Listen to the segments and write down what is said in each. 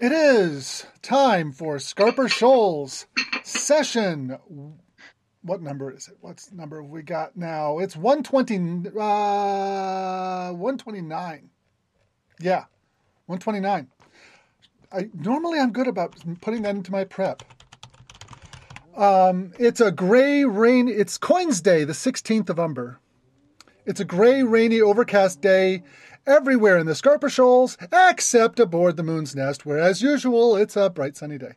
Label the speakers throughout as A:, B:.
A: It is time for Scarper Shoals session. What number is it? What's number we got now? It's 120, uh, 129. Yeah, 129. I normally I'm good about putting that into my prep. Um, it's a gray rain. It's Coins Day, the 16th of Umber. It's a gray, rainy, overcast day everywhere in the Scarper Shoals, except aboard the Moon's Nest, where, as usual, it's a bright sunny day.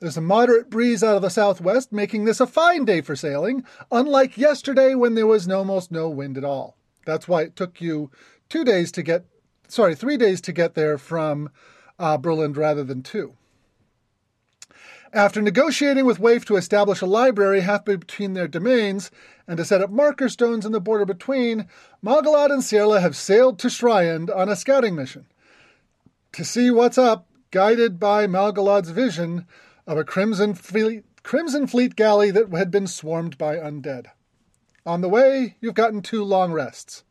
A: There's a moderate breeze out of the southwest, making this a fine day for sailing, unlike yesterday when there was almost no wind at all. That's why it took you two days to get, sorry, three days to get there from uh, Berlin rather than two. After negotiating with Waif to establish a library halfway between their domains and to set up marker stones in the border between, Malgalad and Sierla have sailed to Schreiend on a scouting mission. To see what's up, guided by Malgalad's vision of a Crimson Fleet, Crimson Fleet galley that had been swarmed by undead. On the way, you've gotten two long rests.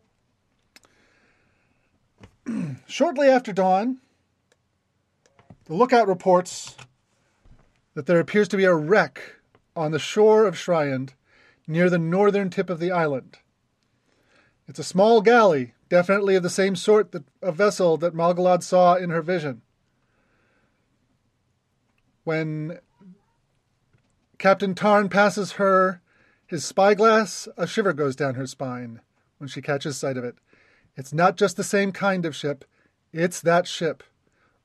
A: Shortly after dawn, the lookout reports that there appears to be a wreck on the shore of Schreiend near the northern tip of the island. It's a small galley, definitely of the same sort that a vessel that Malgalad saw in her vision. When Captain Tarn passes her his spyglass, a shiver goes down her spine when she catches sight of it. It's not just the same kind of ship, it's that ship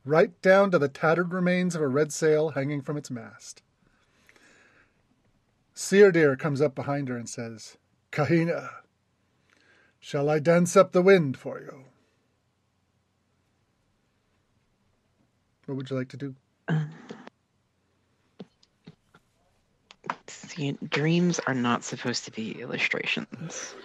A: right down to the tattered remains of a red sail hanging from its mast. Seerdir comes up behind her and says, Kahina, shall I dance up the wind for you? What would you like to do?
B: See, dreams are not supposed to be illustrations.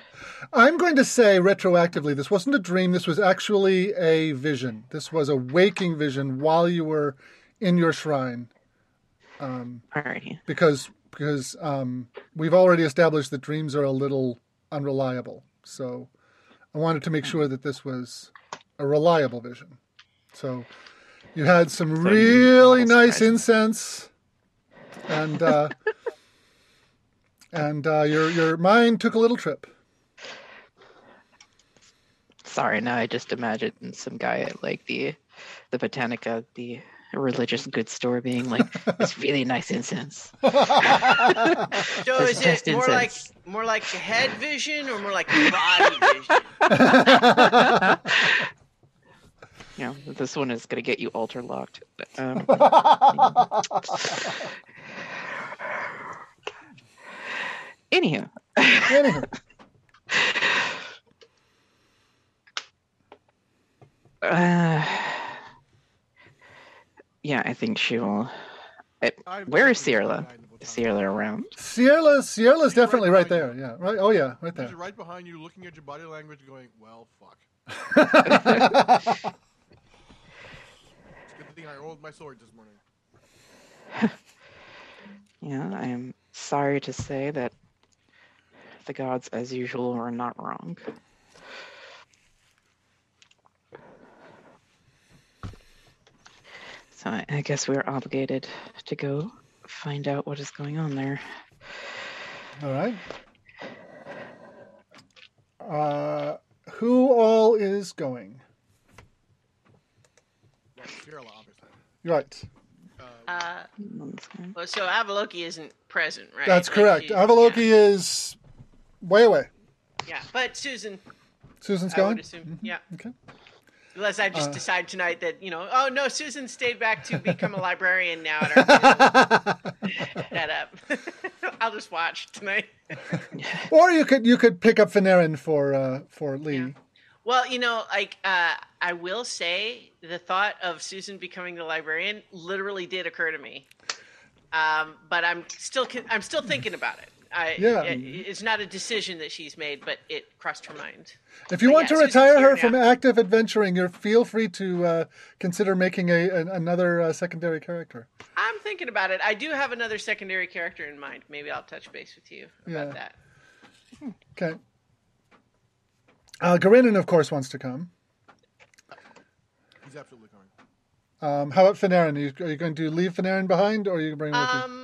A: I'm going to say retroactively, this wasn't a dream. This was actually a vision. This was a waking vision while you were in your shrine. Um,
B: Alrighty.
A: because because um, we've already established that dreams are a little unreliable. So I wanted to make sure that this was a reliable vision. So you had some really nice incense, and uh, and uh, your your mind took a little trip.
B: Sorry, now I just imagined some guy at like the the Botanica, the religious goods store, being like, "It's really nice incense."
C: So is
B: just
C: it more like more like head vision or more like body vision?
B: yeah, this one is gonna get you altar locked. But, um, anywho,
A: Anywho,
B: uh, yeah, I think she will. Uh,
D: I'm
B: where is Sierra? Is. Sierra around?
A: Sierra Sierra's
D: She's right
A: definitely right
D: behind
A: there. Yeah, right. Oh yeah, right there.
D: She's right behind you, looking at your body language, going, "Well, fuck." It's a good thing I rolled my sword this morning.
B: Yeah, I am sorry to say that the gods, as usual, are not wrong. So I, I guess we're obligated to go find out what is going on there.
A: All right. Uh, who all is going?
D: Well, Sierra, obviously.
A: Right.
D: Uh,
C: Uh,
B: One second.
C: well, so Avaloki isn't present, right?
A: That's
C: Like,
A: correct.
C: she-
A: Avaloki is way away.
C: Yeah. yeah, but Susan,
A: Susan's
C: I
A: going.
C: would assume, yeah.
A: Okay.
C: Unless I just
A: Uh,
C: decide tonight that you know, oh no, Susan stayed back to become a librarian now at our that up. I'll just watch tonight.
A: or you could you could pick up Finerran for uh, for Lee.
C: Yeah. Well, you know, like uh, I will say, the thought of Susan becoming the librarian literally did occur to me, um, but I'm still I'm still thinking about it. I,
A: Yeah.
C: it- it's not a decision that she's made, but it crossed her mind.
A: If you
C: But
A: want
C: yeah,
A: to retire
C: here
A: her from active adventuring, you feel free to uh, consider making a an, another uh, secondary character.
C: I'm thinking about it. I do have another secondary character in mind. Maybe I'll touch base with you about
A: Yeah.
C: that.
A: Okay. Uh, Garinin, of course, wants to come.
D: he's absolutely going.
A: Um, how about Finerran? Are you, are you going to leave Finerran behind, or are you going to bring him with you?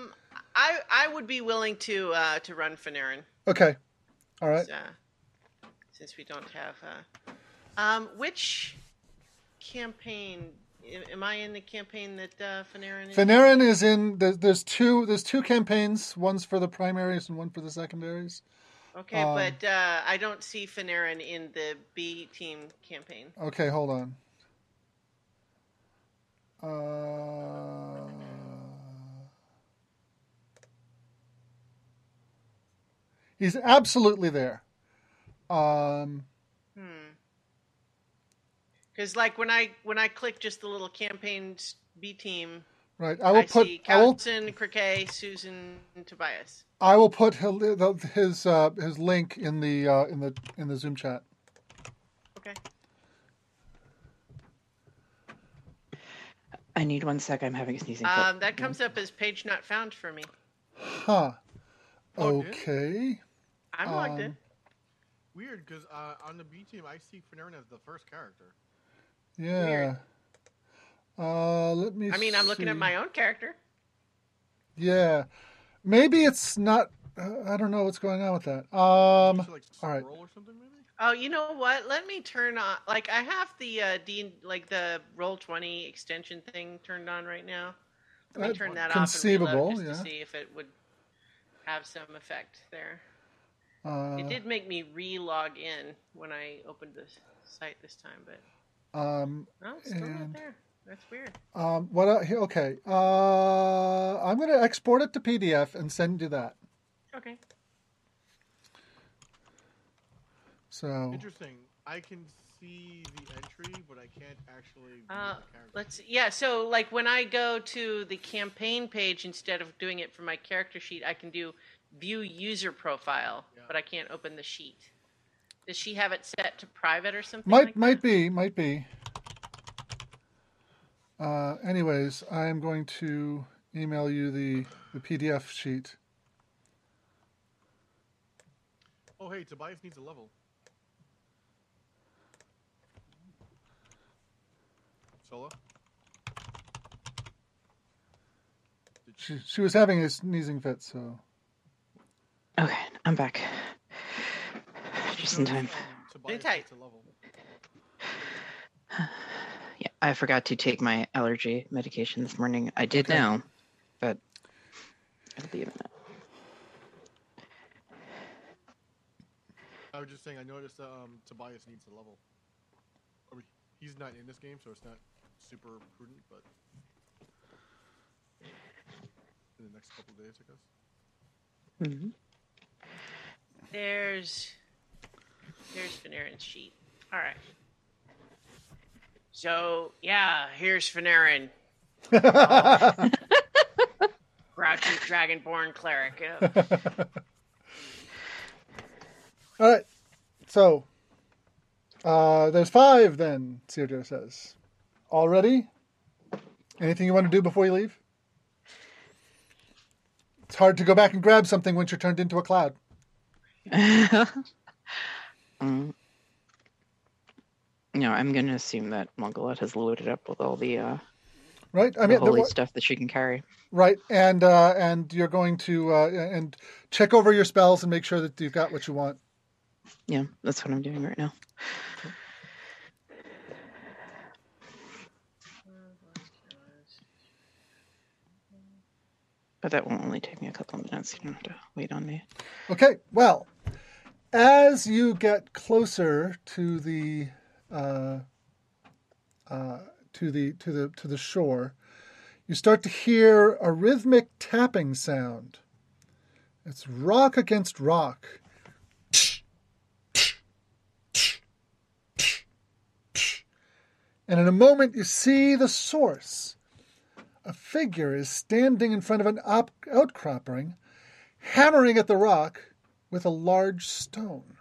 C: I I would be willing to uh, to run Finerran.
A: Okay. All right.
C: Uh, since we don't have. Uh, um, which campaign? Am I in the campaign that uh, Finerran is?
A: Finerran is in. There's, there's two. There's two campaigns. One's for the primaries and one for the secondaries.
C: okay,
A: um,
C: but uh, I don't see Finerran in the B team campaign.
A: Okay, hold on. Uh, he's absolutely there. Um,
C: Because like when I when I click just the little campaigns B team,
A: right. I
C: I,
A: will put.
C: see
A: I will.
C: Cowson, Criquet, Susan, and Tobias.
A: I will put his his, uh, his link in the uh, in the in the Zoom chat.
C: Okay.
B: I need one sec. I'm having a sneezing.
C: Um, that comes up as page not found for me.
A: Huh.
D: Logged in?
A: Okay.
C: I'm logged in.
A: Um,
D: Weird, because uh, on the B team, I see Finerran as the first character.
A: Yeah.
C: Weird.
A: Uh, let me.
C: I mean, I'm looking at my own character.
A: Yeah. Maybe it's not. Uh, I don't know what's going on with that. Um.
D: Is like
A: all right.
D: scroll or something, maybe?
C: Oh, you know what? Let me turn on. Like I have the uh, D like the roll twenty extension thing turned on right now. Let me
A: That's
C: turn that
A: conceivable,
C: off and reload just
A: yeah.
C: to see if it would have some effect there.
A: Uh,
C: it did make me re-log in when I opened the site this time, but
A: um.
C: no, it's still
A: And-
C: not there. That's weird.
A: Um. What? Uh, here- okay. Uh. I'm gonna export it to PDF and send you that.
C: Okay.
A: So.
D: Interesting. I can see the entry, but I can't actually
C: Uh, let's yeah. So like when I go to the campaign page instead of doing it from my character sheet, I can do view user profile,
D: Yeah.
C: but I can't open the sheet. Does she have it set to private or something?
A: Might
C: like
A: might
C: that?
A: be might be. Uh, anyways, I'm going to email you the the PDF sheet.
D: Oh, hey, Tobias needs a level. Solo?
A: She she was having a sneezing fit, so
B: Okay, I'm back. Just in time.
D: Tobias
C: tight.
D: needs a level.
B: Yeah, I forgot to take my allergy medication this morning. I did
A: Okay.
B: now, but it'll be a minute.
D: I was just saying, I noticed that um, Tobias needs a level. I mean, he's not in this game, so it's not super prudent, but in the next couple days, I guess.
B: hmm
C: There's there's Finerran's sheet. All right. So yeah, here's Finerran. Grouchy Dragonborn cleric.
A: All right. So, uh, there's five then, Sergio says. All ready? Anything you want to do before you leave? It's hard to go back and grab something once you're turned into a cloud.
B: Mm. No, I'm gonna assume that Malgalad has loaded up with all the, uh,
A: Right? I
B: the
A: mean, the-
B: holy stuff that she can carry.
A: right. And uh, and you're going to uh, and check over your spells and make sure that you've got what you want.
B: Yeah, that's what I'm doing right now. But that will only take me a couple of minutes. You don't have to wait on me.
A: Okay, well, as you get closer to the uh, uh, to the to the to the shore, you start to hear a rhythmic tapping sound. It's rock against rock. And in a moment, you see the source. A figure is standing in front of an op- outcropping, hammering at the rock with a large stone.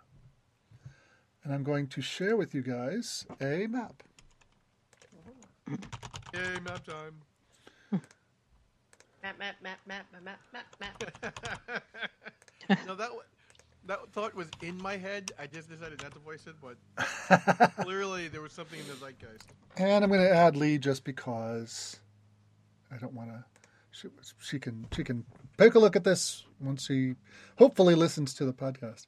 A: And I'm going to share with you guys a map.
D: Yay, map time.
C: map, map, map, map, map, map, map, map.
D: no, that wa- that thought was in my head. I just decided not to voice it, but clearly there was something in the zeitgeist.
A: And I'm going to add Lee just because I don't want to. She, she can she can take a look at this once she hopefully listens to the podcast.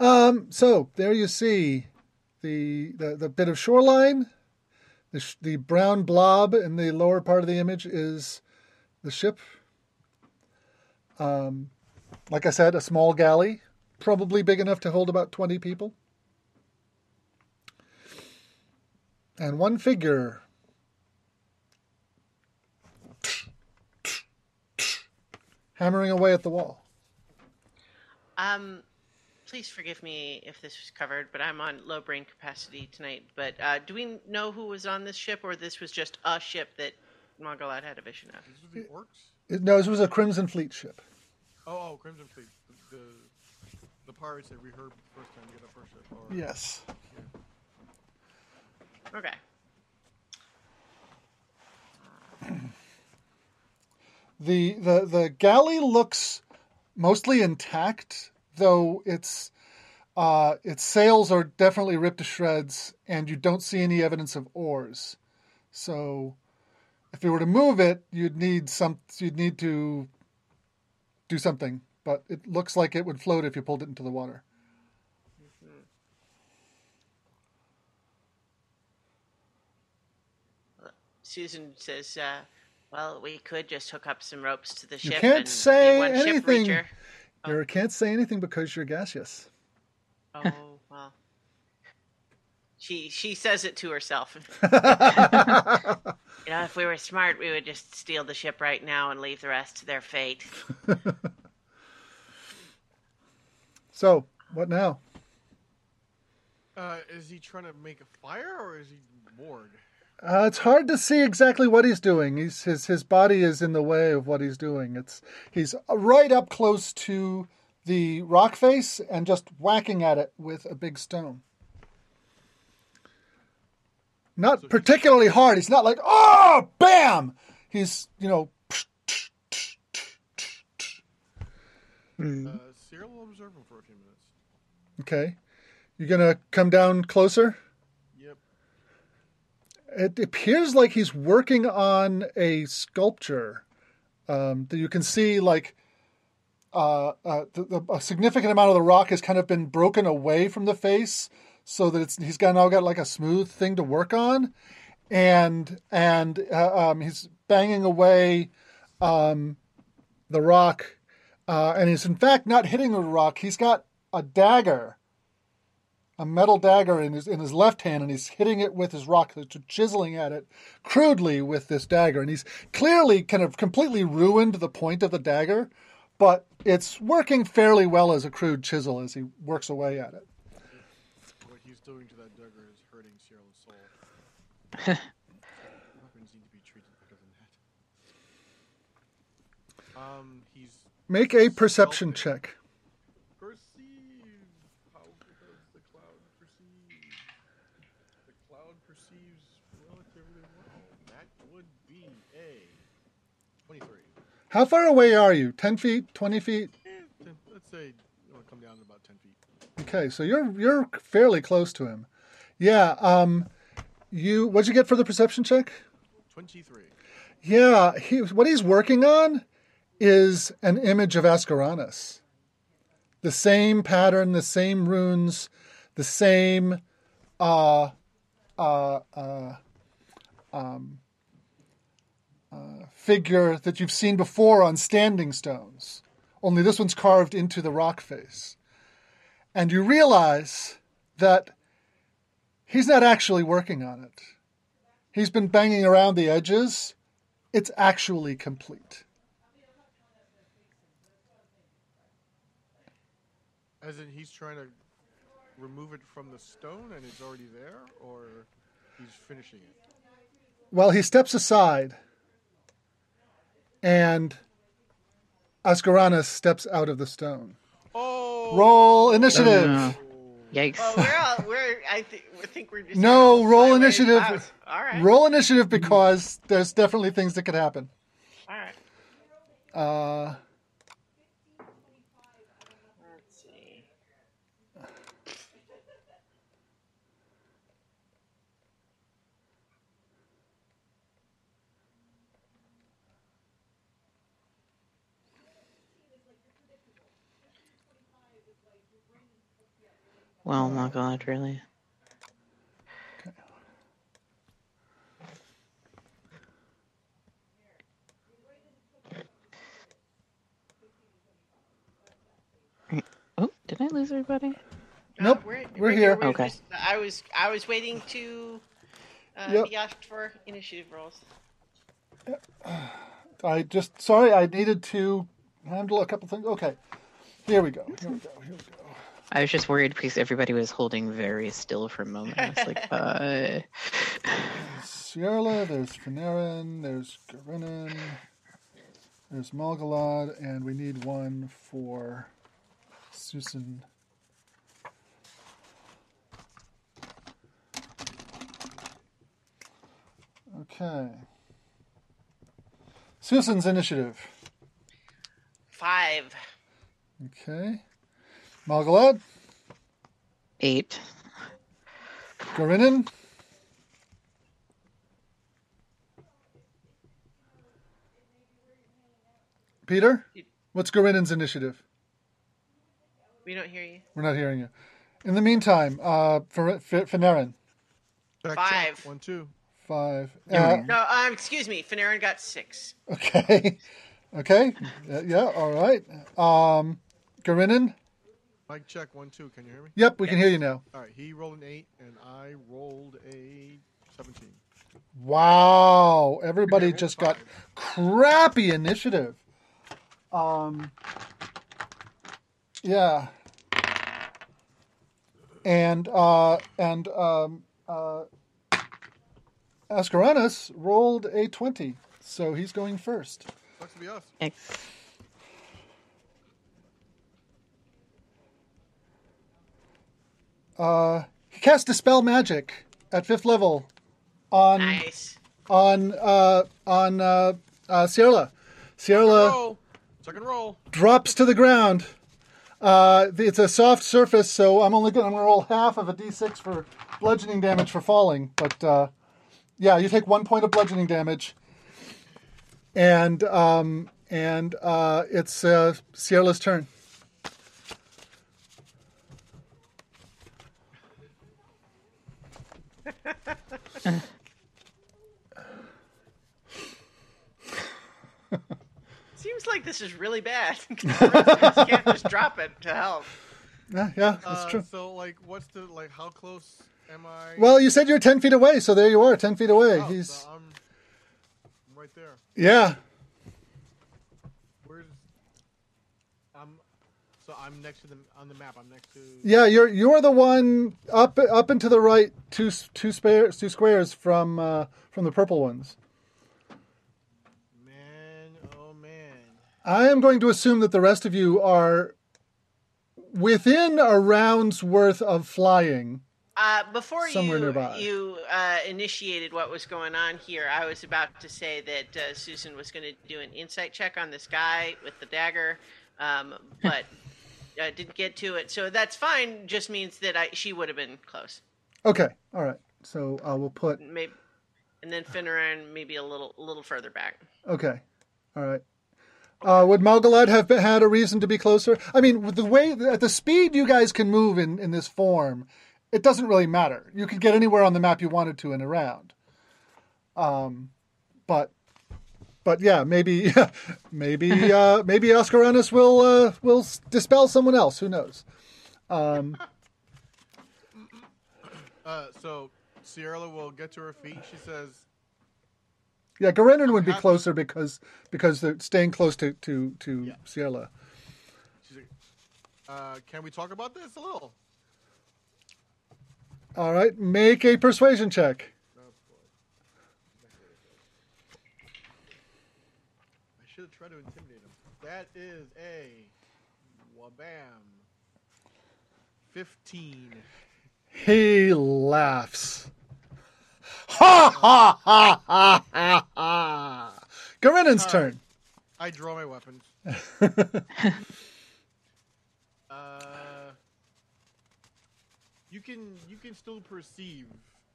A: Um, so there you see the the, the bit of shoreline. The, sh- the brown blob in the lower part of the image is the ship. Um, like I said, a small galley, probably big enough to hold about 20 people. And one figure. Hammering away at the wall.
C: Um, please forgive me if this was covered, but I'm on low brain capacity tonight. But uh, do we know who was on this ship, or this was just a ship that Malgalad had a vision of?
D: This was the orcs.
A: It, no, this was a Crimson Fleet ship.
D: Oh, oh, Crimson Fleet. The, the the pirates that we heard first time to get up first ship. Or,
A: Yes.
C: Okay.
A: The, the the galley looks mostly intact, though its uh, its sails are definitely ripped to shreds, and you don't see any evidence of oars. So, if you were to move it, you'd need some. You'd need to do something, but it looks like it would float if you pulled it into the water.
C: Susan says, uh, "Well, we could just hook up some ropes to the ship.
A: You
C: ship
A: can't
C: and
A: say
C: be one ship
A: anything.
C: reacher."
A: You can't say anything because you're gaseous.
C: Oh well. She she says it to herself. You know, if we were smart, we would just steal the ship right now and leave the rest to their fate.
A: So, what now?
D: Uh, is he trying to make a fire or is he bored?
A: Uh, it's hard to see exactly what he's doing. He's, his his body is in the way of what he's doing. It's he's right up close to the rock face and just whacking at it with a big stone. Not particularly hard. He's not like oh bam. He's you know
B: Hmm.
D: Uh, Cyril will observe him for a few minutes.
A: okay. You gonna come down closer? It appears like he's working on a sculpture um, that you can see like uh, uh, the, the, a significant amount of the rock has kind of been broken away from the face, so that it's he's got now got like a smooth thing to work on, and and uh, um, he's banging away um, the rock, uh, and he's in fact not hitting the rock. He's got a dagger a metal dagger in his in his left hand, and he's hitting it with his rock, chiseling at it crudely with this dagger, and he's clearly kind of completely ruined the point of the dagger, but it's working fairly well as a crude chisel as he works away at it.
D: What he's doing to that dagger is hurting Cyril's soul. Weapons need to be treated better than that. Um,
A: Make a perception check.
D: perceive. How does the cloud perceive? The cloud perceives relatively well. That would be a twenty-three.
A: How far away are you? Ten feet? Twenty feet?
D: Eh, let's say it'll come down to about ten feet.
A: Okay, so you're you're fairly close to him. Yeah. Um. You what'd you get for the perception check?
D: Twenty-three.
A: Yeah, he, what he's working on is an image of Ascaranus. The same pattern, the same runes, the same uh, uh, uh, um, uh, figure that you've seen before on standing stones. Only this one's carved into the rock face. And you realize that he's not actually working on it. He's been banging around the edges it's actually complete.
D: As in, he's trying to remove it from the stone, and it's already there, or he's finishing it.
A: Well, he steps aside, and Ascaranus steps out of the stone.
D: Oh,
A: Roll initiative.
B: no. Yikes.
C: Well, we're all we're I think we think we're just
A: No, roll initiative.
C: Wow. All right,
A: Roll initiative because there's definitely things that could happen.
C: all right.
A: Uh,
C: Let's see.
B: Well, my God, really. Oh, did I lose everybody?
A: Nope,
C: we're,
A: we're here.
C: We're
B: Okay.
C: just- I was I was waiting to uh,
A: Yep.
C: be asked for initiative rolls.
A: I just sorry, I needed to handle a couple things. Okay, here we go. Here we go. Here we go.
B: I was just worried because everybody was holding very still for a moment. I was like, uh,
A: Sierra, there's Finerran, there's Garinin, there's Malgalad, and we need one for Susan. Okay. Susan's initiative.
C: Five.
A: Okay. Malgalad,
B: eight.
A: Garinin, Peter, what's Garinin's initiative?
C: We don't hear you.
A: We're not hearing you. In the meantime, uh, for Finerran,
D: Check,
C: Five.
D: check. One, two.
A: five. Uh,
C: No, um, excuse me. Finerran got six.
A: okay. Okay. Yeah, yeah, all right. Um, Garinin?
D: Mic check. One, two. Can you hear me?
A: Yep, we can hear you now.
D: All right. He rolled an eight, and I rolled a seventeen.
A: Wow. Everybody just got crappy initiative. Um, yeah. And uh, and um, uh, Ascaranus rolled a 20, so he's going first.
D: Sucks to be us.
B: Ex-
A: Uh, he cast Dispel Magic at fifth level on
C: Nice.
A: on uh, on uh, uh, Sierra. Sierra
D: Roll. Second roll.
A: drops to the ground. Uh, it's a soft surface, so I'm only going to roll half of a d6 for bludgeoning damage for falling. But uh, yeah, you take one point of bludgeoning damage, and um, and uh, it's uh, Sierra's turn.
C: Seems like this is really bad. you can't just drop it to help.
A: Yeah, yeah, that's
D: Uh,
A: true.
D: So, like, what's the like? How close am I?
A: Well, you said you're ten feet away, so there you are, ten feet away.
D: Oh,
A: He's
D: so I'm, I'm right there.
A: yeah,
D: Where's? I'm. So I'm next to the on the map. I'm next to.
A: yeah. You're you're the one up up and to the right, two two squares two squares from uh, from the purple ones.
D: Man, oh man.
A: I am going to assume that the rest of you are within a round's worth of flying.
C: Uh, before
A: Somewhere
C: you
A: nearby.
C: you uh, initiated what was going on here, I was about to say that uh, Susan was going to do an insight check on this guy with the dagger, um, but uh, didn't get to it. So that's fine. Just means that I she would have been close.
A: Okay, all right. So uh, we'll put
C: Maybe, and then Finerran maybe a little a little further back.
A: Okay. All right. Uh, would Malgalad have been, had a reason to be closer? I mean, with the way at the speed you guys can move in, in this form, it doesn't really matter. You could get anywhere on the map you wanted to in a round. Um, but but yeah, maybe maybe uh, maybe Oscaranus will uh, will dispel someone else. Who knows? Um,
D: Uh, so Sierra will get to her feet. She says,
A: yeah, Garenin would be closer because because they're staying close to to to
D: Yeah. Like, uh, "Can we talk about this a little?"
A: All right, make a persuasion check.
D: I should have tried to intimidate him. That is a wabam. Fifteen.
A: He laughs. Ha ha ha ha ha ha. Garenin's
D: All
A: turn.
D: I draw my weapons. uh, you can you can still perceive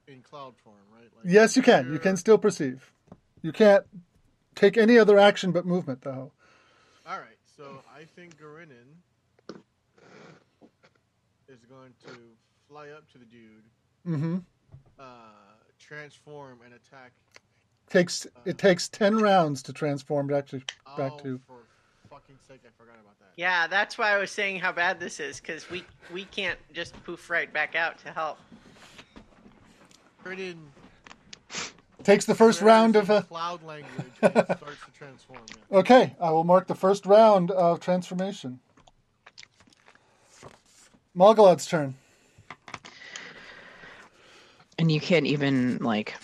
D: in cloud form, right? Like
A: Yes, you can. You can still perceive. You can't take any other action but movement, though.
D: All right, so I think Garinin is going to fly up to the dude,
A: Mm-hmm.
D: uh, transform, and attack.
A: Takes it takes ten rounds to transform to actually back
D: oh,
A: to.
D: for fucking sake, I forgot about that.
C: Yeah, that's why I was saying how bad this is because we we can't just poof right back out to help.
D: Turn in
A: Takes the first round of. Uh,
D: cloud language and starts to transform. Yeah.
A: okay, I will mark the first round of transformation. Malgalad's turn.
B: And you can't even like,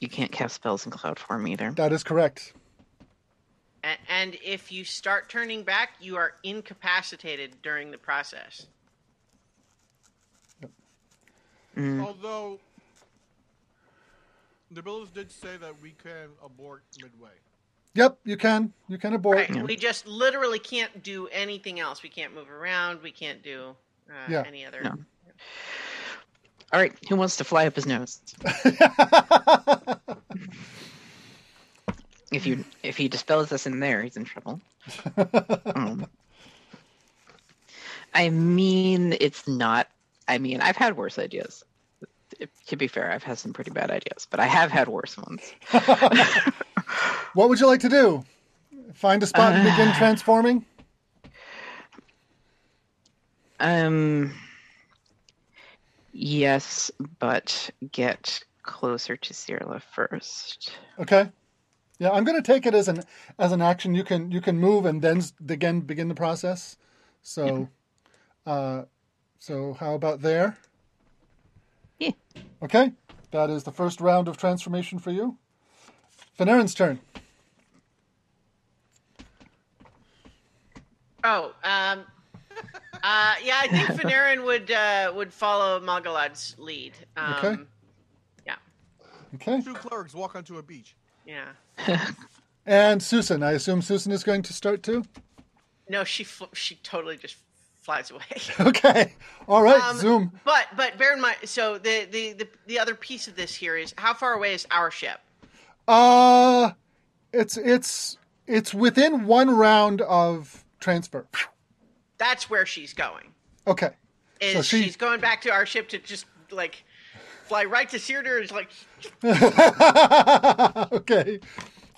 B: you can't cast spells in cloud form either.
A: That is correct.
C: And, and if you start turning back, you are incapacitated during the process.
B: Mm.
D: Although the bills did say that we can abort midway.
A: Yep, you can. You can abort.
C: Right.
B: Yeah.
C: We just literally can't do anything else. We can't move around. We can't do uh,
A: Yeah.
C: any other.
B: No. All right, who wants to fly up his nose? If you if he dispels us in there, he's in trouble. Um, I mean, it's not. I mean, I've had worse ideas. To be fair, I've had some pretty bad ideas, but I have had worse ones.
A: what would you like to do? Find a spot and begin
B: Uh.
A: transforming?
B: Um. Yes, but get closer to Sierla first.
A: Okay. Yeah, I'm going to take it as an as an action. You can you can move and then again begin the process. So, uh, so how about there?
B: Yeah.
A: Okay, that is the first round of transformation for you. Finerran's turn.
C: Oh, um, uh, yeah, I think Finerran would uh, would follow Malgalad's lead. Um,
A: Okay.
C: Yeah,
A: Okay,
D: Two clerics walk onto a beach.
C: yeah.
A: and Susan. I assume Susan is going to start too.
C: No, she fl- she totally just flies away.
A: Okay, all right.
C: Um,
A: Zoom.
C: But but bear in mind, so the, the the the other piece of this here is how far away is our ship?
A: Uh, it's it's it's within one round of transfer.
C: That's where she's going.
A: Okay.
C: Is
A: So she-
C: she's going back to our ship to just like fly right to Searder? Is like
A: okay.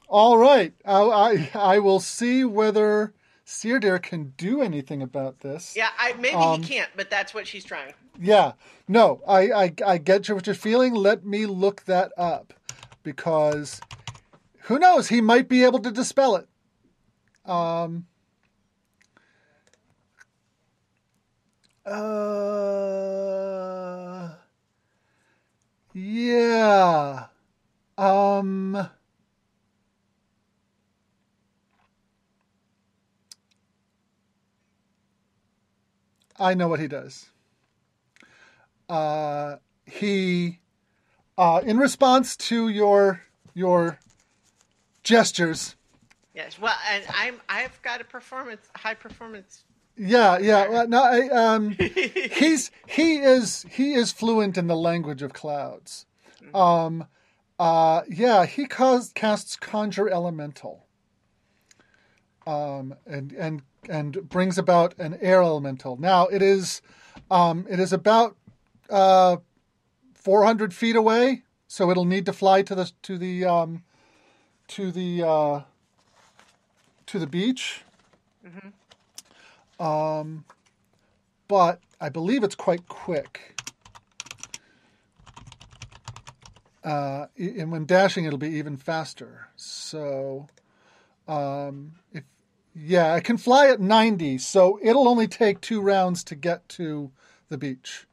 A: All right. I, I I will see whether Seardir can do anything about this.
C: yeah, I maybe
A: Um,
C: he can't, but that's what she's trying.
A: Yeah. No, I, I I get you what you're feeling. Let me look that up because who knows? He might be able to dispel it. Um. Uh. Yeah. Um. I know what he does. Uh, he, uh, in response to your your gestures,
C: Yes. Well, and I'm I've got a performance high performance.
A: yeah, yeah. Well, no, I, um, he's he is he is fluent in the language of clouds. Um, uh, yeah, he cause, casts conjure elemental. Um, and and and brings about an air elemental. Now it is, um, it is about uh, four hundred feet away, so it'll need to fly to the to the um, to the uh, to the beach. Um, but I believe it's quite quick. Uh, and when dashing, it'll be even faster. So, um, if yeah, I can fly at 90, so it'll only take two rounds to get to the beach.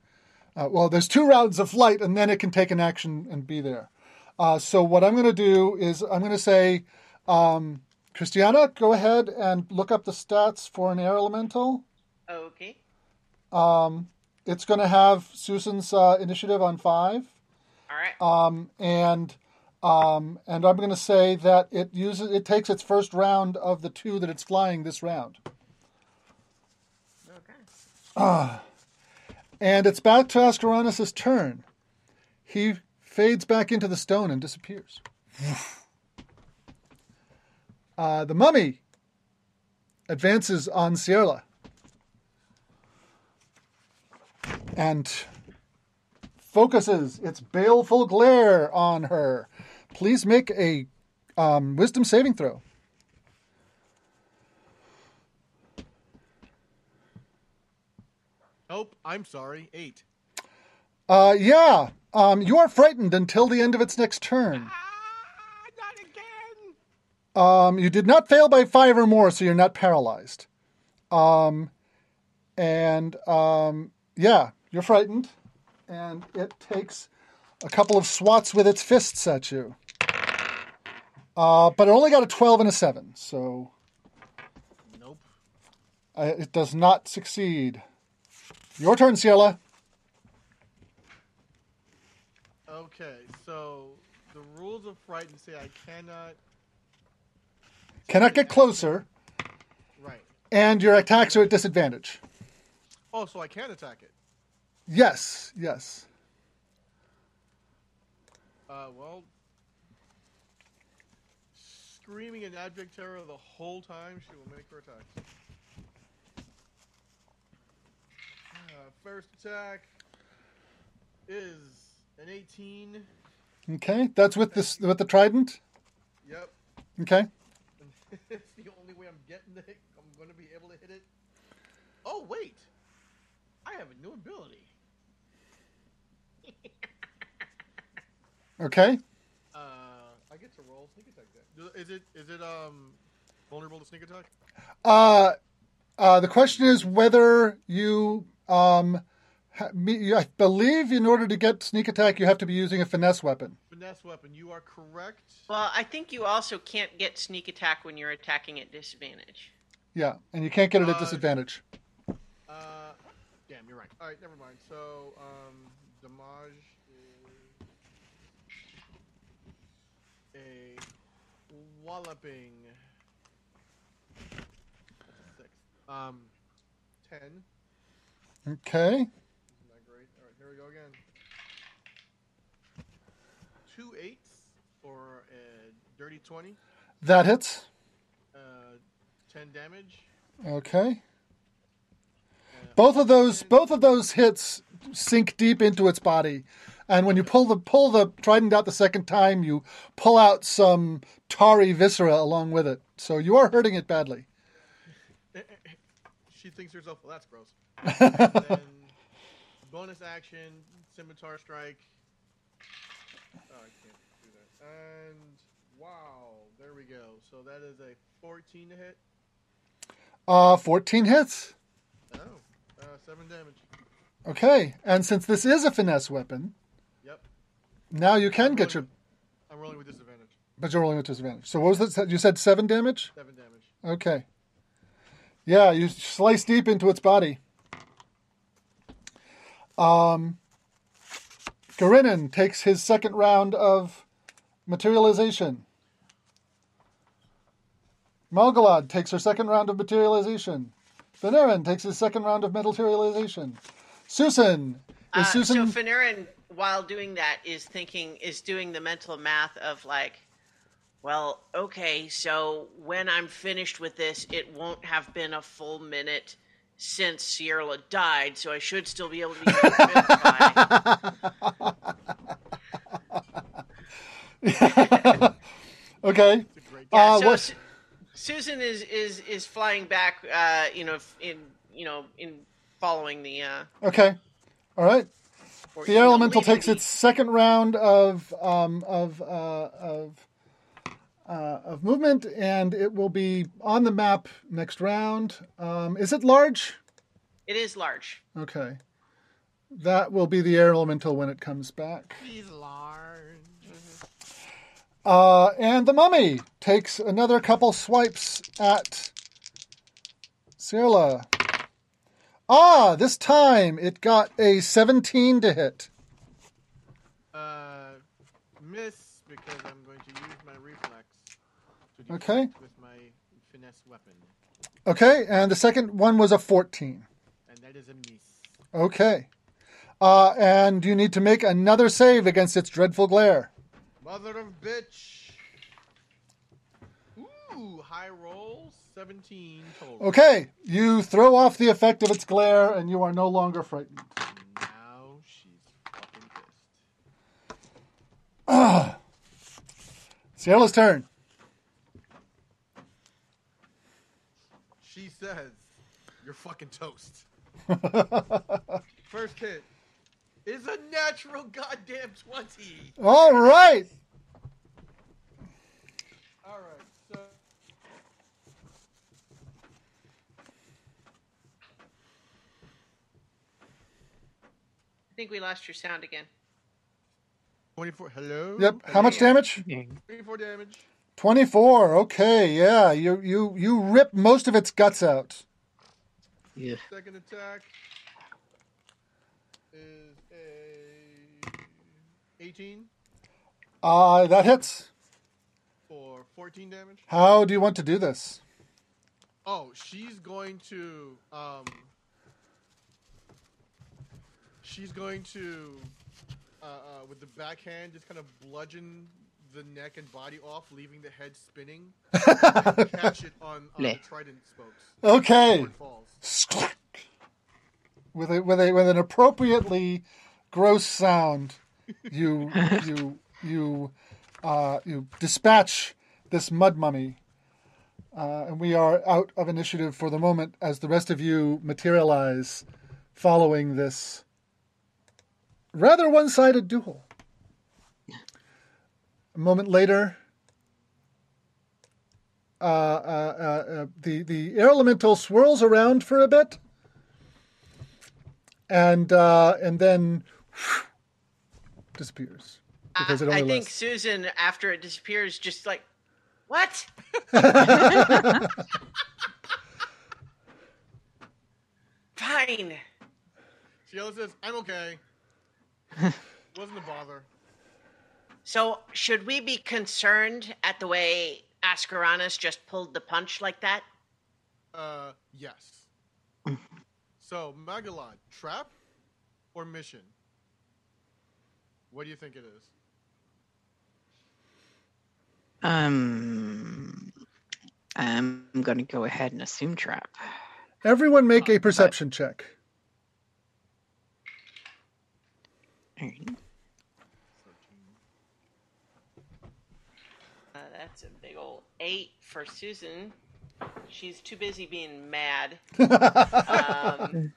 A: Uh, well, there's two rounds of flight, and then it can take an action and be there. Uh, so what I'm going to do is I'm going to say, um, Christiana, go ahead and look up the stats for an air elemental.
C: Okay.
A: Um, it's going to have Susan's uh, initiative on five,
C: All right.
A: um, and um, and I'm going to say that it uses it takes its first round of the two that it's flying this round,
C: okay.
A: and it's back to Ascaronis' turn. He fades back into the stone and disappears. Uh, the mummy advances on Sierra. and focuses its baleful glare on her. Please make a um, wisdom saving throw.
D: Nope. I'm sorry. Eight.
A: Uh, yeah, um, you are frightened until the end of its next turn.
D: Ah, not again.
A: Um, you did not fail by five or more, so you're not paralyzed. Um, and um, yeah, you're frightened, and it takes a couple of swats with its fists at you. Uh, but it only got a 12 and a 7, so
D: Nope.
A: uh, it does not succeed. Your turn, Sierla.
D: Okay, so the rules of frightened say I cannot.
A: Cannot get closer,
D: Right.
A: and your attacks are at disadvantage.
D: Oh, so I can attack it.
A: Yes, yes.
D: Uh, well, screaming in abject terror the whole time, she will make her attack. Uh, first attack is an 18.
A: Okay, that's with this with the trident.
D: Yep.
A: Okay.
D: it's the only way I'm getting it. I'm going to be able to hit it. Oh, wait. I have a new ability.
A: Okay.
D: Uh, I get to roll sneak attack. Then. Do- Is it is it um vulnerable to sneak attack?
A: Uh, uh, the question is whether you um, ha- I believe in order to get sneak attack, you have to be using a finesse weapon.
D: Finesse weapon. You are correct.
C: Well, I think you also can't get sneak attack when you're attacking at disadvantage.
A: Yeah, and you can't get it at
D: Uh,
A: disadvantage.
D: Uh, damn, you're right. All right, never mind. So, um, damage is a walloping. Six. Um, ten.
A: Okay.
D: Isn't that great? All right, here we go again. Two eights for a dirty twenty.
A: That hits.
D: Uh, ten damage.
A: Okay.
D: Uh,
A: Both of those both of those hits sink deep into its body. And when you pull the pull the trident out the second time, you pull out some tarry viscera along with it. So you are hurting it badly.
D: She thinks to herself, well, that's gross. then bonus action, scimitar strike. Oh, I can't do that. And wow, there we go. So that is a 14 to hit.
A: Uh, 14 hits.
D: Oh, uh, seven damage.
A: Okay. And since this is a finesse weapon,
D: Yep,
A: now you can get your
D: I'm rolling with disadvantage.
A: But you're rolling with disadvantage. So what was that? You said seven damage?
D: Seven damage.
A: Okay. Yeah, you slice deep into its body. Um, Garinin takes his second round of materialization. Malgalad takes her second round of materialization. Finerran takes his second round of materialization. Susan is
C: Uh,
A: Susan.
C: So Finerran, while doing that, is thinking is doing the mental math of like, well, okay, so when I'm finished with this, it won't have been a full minute since Sierra died, so I should still be able to be revived.
A: okay.
D: It's a
C: Yeah,
A: Uh,
C: so
A: what-
C: Su- Susan is is is flying back, uh, you know, in you know, in following the. Uh,
A: Okay. All right. The
C: you
A: elemental takes
C: the-
A: its second round of um, of uh, of uh, of movement, and it will be on the map next round. Um, is it large?
C: It is large.
A: Okay, that will be the air elemental when it comes back.
D: He's large.
A: Uh, and the mummy takes another couple swipes at Sierla. Ah, this time it got a 17 to hit.
D: Uh, miss because I'm going to use my reflex. To
A: Okay.
D: With my finesse weapon,
A: Okay, and the second one was a 14.
D: and that is a miss.
A: Okay. Uh, and you need to make another save against its dreadful glare.
D: Mother of bitch. Ooh, high roll, 17 total.
A: Okay, you throw off the effect of its glare and you are no longer frightened.
D: Now
A: she's fucking pissed. Ah. Sierla's turn.
D: She says, You're fucking toast. First hit is a natural goddamn 20.
A: All right.
C: Think we lost your sound again.
D: twenty-four. Hello.
A: Yep. How much damage?
D: Twenty-four damage.
A: 24. Okay. Yeah. You you you rip most of its guts out.
B: Yeah.
D: Second attack is a eighteen
A: Uh, that hits.
D: for fourteen damage.
A: How do you want to do this?
D: Oh, she's going to um she's going to uh, uh with the backhand just kind of bludgeon the neck and body off, leaving the head spinning. and catch it on, on the trident spokes.
A: Okay.
D: before it falls.
A: With a with a with an appropriately gross sound, you you you uh, you dispatch this mud mummy, uh, and we are out of initiative for the moment as the rest of you materialize following this rather one-sided duel. A moment later, uh, uh, uh, uh, the the air elemental swirls around for a bit, and uh, and then disappears because
C: I,
A: it only
C: I think
A: lasts.
C: Ssussan, after it disappears, just like, what? Fine.
D: Sheila says, I'm okay. Wasn't a bother.
C: So, should we be concerned at the way Ascaranus just pulled the punch like that?
D: Uh yes. so Malgalad, trap or mission? What do you think it is?
B: Um, I'm gonna go ahead and assume trap.
A: Everyone make a perception check.
B: Alright.
C: Uh, that's a big old eight for Ssussan. She's too busy being mad. um,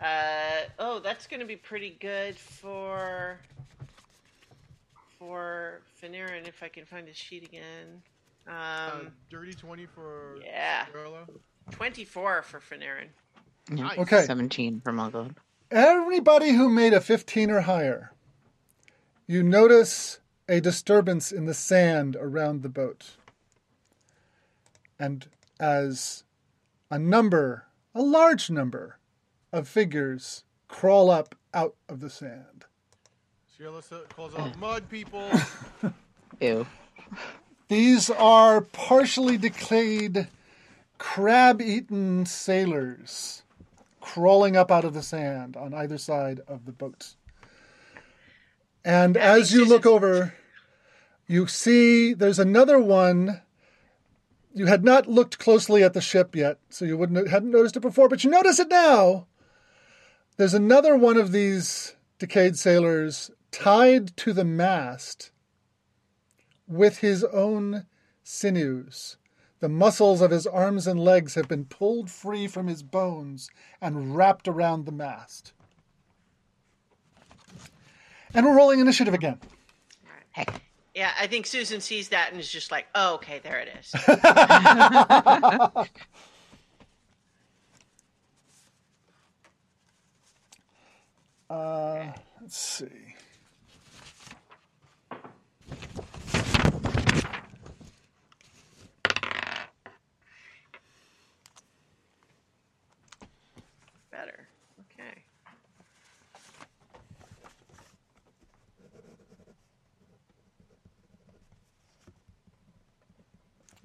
C: uh, oh, that's going to be pretty good for for Finerran if I can find his sheet again.
D: Uh,
C: Um,
D: dirty 20 for
C: yeah.
D: Scarla.
C: 24 for Finerran.
D: Nice.
A: Okay.
B: Seventeen for Muggle.
A: Everybody who made a 15 or higher, you notice a disturbance in the sand around the boat. And as a number, a large number of figures crawl up out of the sand.
D: Sheila sa- calls out mud people.
B: Ew.
A: These are partially decayed, crab eaten sailors crawling up out of the sand on either side of the boat. And as you look over, you see there's another one. You had not looked closely at the ship yet, so you wouldn't hadn't noticed it before, but you notice it now. There's another one of these decayed sailors tied to the mast with his own sinews. The muscles of his arms and legs have been pulled free from his bones and wrapped around the mast. And we're rolling initiative again.
B: Heck.
C: Yeah, I think Ssussan sees that and is just like, oh, okay, there it is.
A: Uh, let's see.
C: Better. Okay.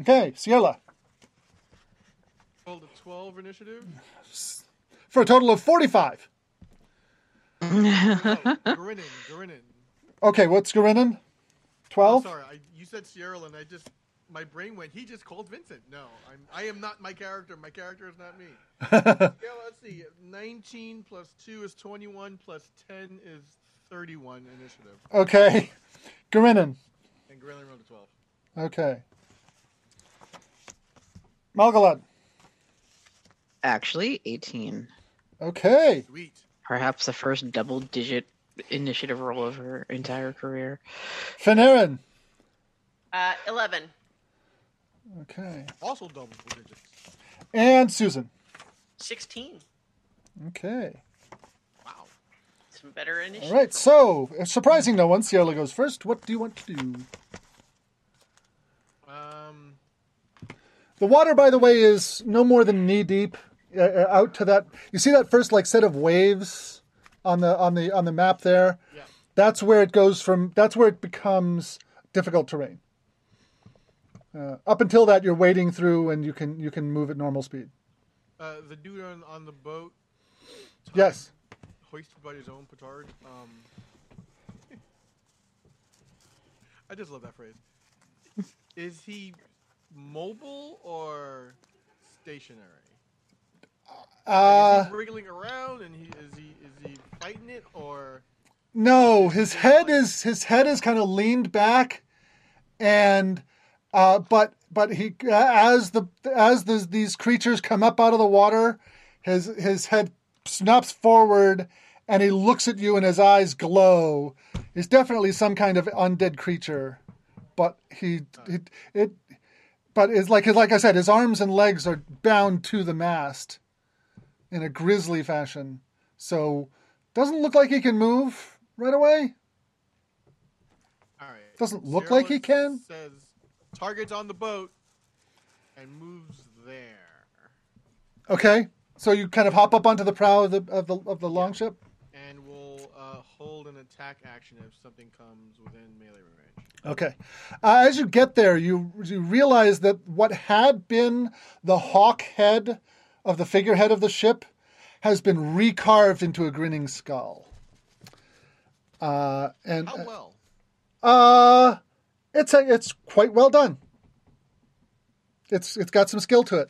A: Okay, Sierla.
D: Rolled a 12 initiative.
A: For a total of 45.
D: Oh, Grinnin, Grinnin.
A: Okay, what's Garinin?
D: Oh,
A: 12?
D: sorry, I, you said Sierra, and I just my brain went. He just called Vincent. No, I'm I am not my character. My character is not me. yeah, let's see. 19 plus two is 21 plus 10 is 31 initiative.
A: Okay. Garinin.
D: And Grayling rolled a 12.
A: Okay. Malgalad.
B: Actually, 18.
A: Okay.
D: Sweet.
B: Perhaps the first double digit initiative roll of her entire career.
A: Finerran.
C: Uh, Eleven.
A: Okay.
D: Also double digits.
A: And Ssussan.
C: Sixteen.
A: Okay.
C: Wow. Some better initiative.
A: All right. So, surprising no one, Sierla goes first. What do you want to do?
D: Um,
A: The water, by the way, is no more than knee deep uh, uh, out to that. You see that first like set of waves on the on the on the map there.
D: yeah.
A: That's where it goes from. That's where it becomes difficult terrain. Uh, up until that, you're wading through, and you can you can move at normal speed.
D: Uh, the dude on, on the boat,
A: Yes.
D: hoisted by his own petard. Um, I just love that phrase. Is he mobile or stationary?
A: Uh,
D: is he wriggling around and he is he is he fighting it or
A: no, his head is his head is kind of leaned back, and uh, but but he as the as the, these creatures come up out of the water, his his head snaps forward and he looks at you and his eyes glow. He's definitely some kind of undead creature, but he it it but it's like like I said, his arms and legs are bound to the mast in a grisly fashion. So doesn't look like he can move right away.
D: all right?
A: Doesn't look like he can.
D: Says targets on the boat and moves there.
A: Okay, so you kind of hop up onto the prow of the of the of the longship.
D: and we'll uh, hold an attack action if something comes within melee range.
A: Okay, uh, as you get there, you you realize that what had been the hawk head of the figurehead of the ship has been recarved into a grinning skull. Uh, and
D: How well?
A: Uh it's a, it's quite well done. It's it's got some skill to it.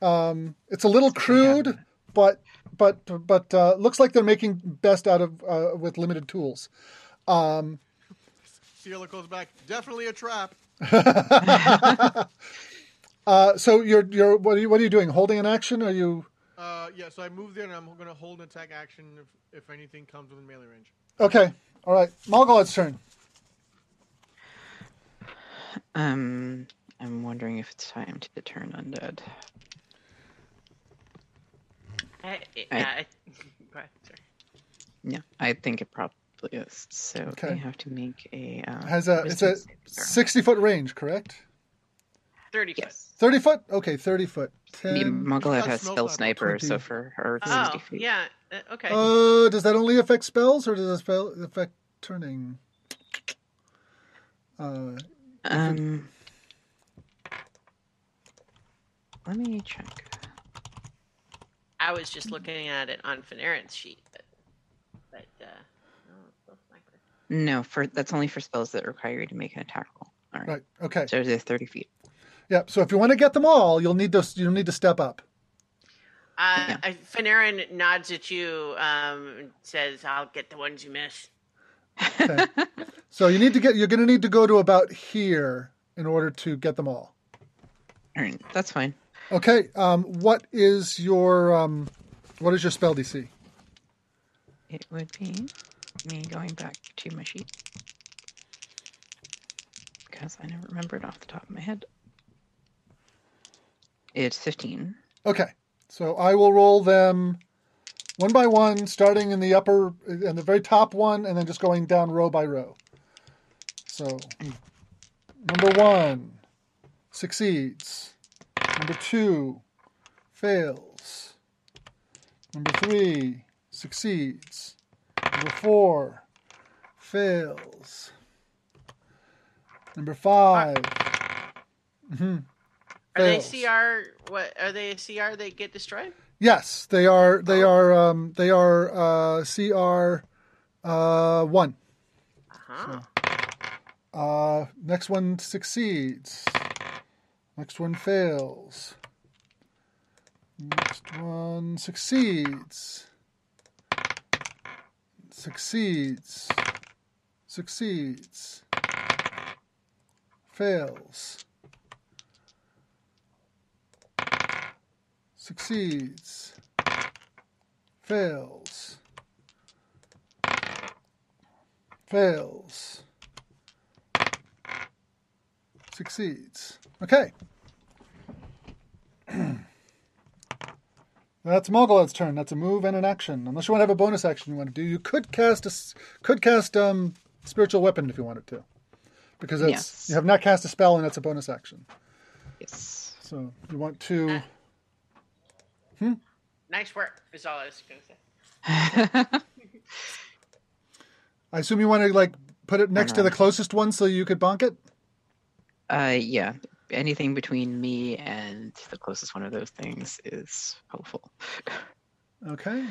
A: Um, it's a little crude, but but but uh, looks like they're making best out of uh, with limited tools. Um,
D: Sierla goes back. Definitely a trap.
A: uh, so you're you're what are you what are you doing? Holding an action? Are you
D: Uh, yeah, so I moved there and I'm going to hold an attack action if, if anything comes within melee range.
A: okay? All right, Malgalad's turn.
B: Um, I'm wondering if it's time to turn undead.
C: I,
B: I-
C: yeah, I, go ahead, sorry.
B: Yeah, I think it probably is. So
A: Okay.
B: they have to make a. Uh,
A: Has a it's a
B: wisdom saving throw.
A: sixty foot range, correct?
C: Thirty foot.
A: Thirty foot. Okay, thirty foot.
B: The
A: Ten.
B: Muggle
D: got
B: has spell sniper,
A: 20.
B: so for her, it's 60
C: Oh,
B: feet.
C: yeah. uh, Okay.
A: Uh, does that only affect spells, or does it spell affect turning? Uh,
B: Um, let me check.
C: I was just looking at it on Finerran's sheet, but, but uh, no, it's still sniper.
B: No, for that's only for spells that require you to make an attack roll. All right.
A: right. Okay.
B: So they're 30 feet.
A: Yeah. So if you want to get them all, you'll need to you'll need to step up.
C: Uh,
B: Yeah.
C: Finerran nods at you, um, and says, "I'll get the ones you miss."
A: Okay. so you need to get you're going to need to go to about here in order to get them all.
B: All right, that's fine.
A: Okay. Um, what is your um, what is your spell DC?
B: It would be me going back to my sheet because I never remember it off the top of my head. It's 15.
A: Okay. So I will roll them one by one, starting in the upper and the very top one, and then just going down row by row. So number one succeeds. Number two fails. Number three succeeds. Number four fails. Number 5 hmm
C: Are they CR? What are they? CR? They get destroyed?
A: Yes, they are. They are. Um, they are uh, CR uh, one.
C: Uh-huh.
A: Uh, next one succeeds. Next one fails. Next one succeeds. Succeeds. Succeeds. Fails. Succeeds. Fails. Fails. Succeeds. Okay. That's Malgalad's turn. That's a move and an action. Unless you want to have a bonus action you want to do, you could cast a, could cast um spiritual weapon if you wanted to, because it's
B: Yes.
A: you have not cast a spell and that's a bonus action.
B: Yes.
A: So you want to. Hmm.
C: Nice work, is all I was going to say.
A: I assume you want to like put it next to the closest one so you could bonk it.
B: uh, yeah. Anything between me and the closest one of those things is helpful.
A: Okay.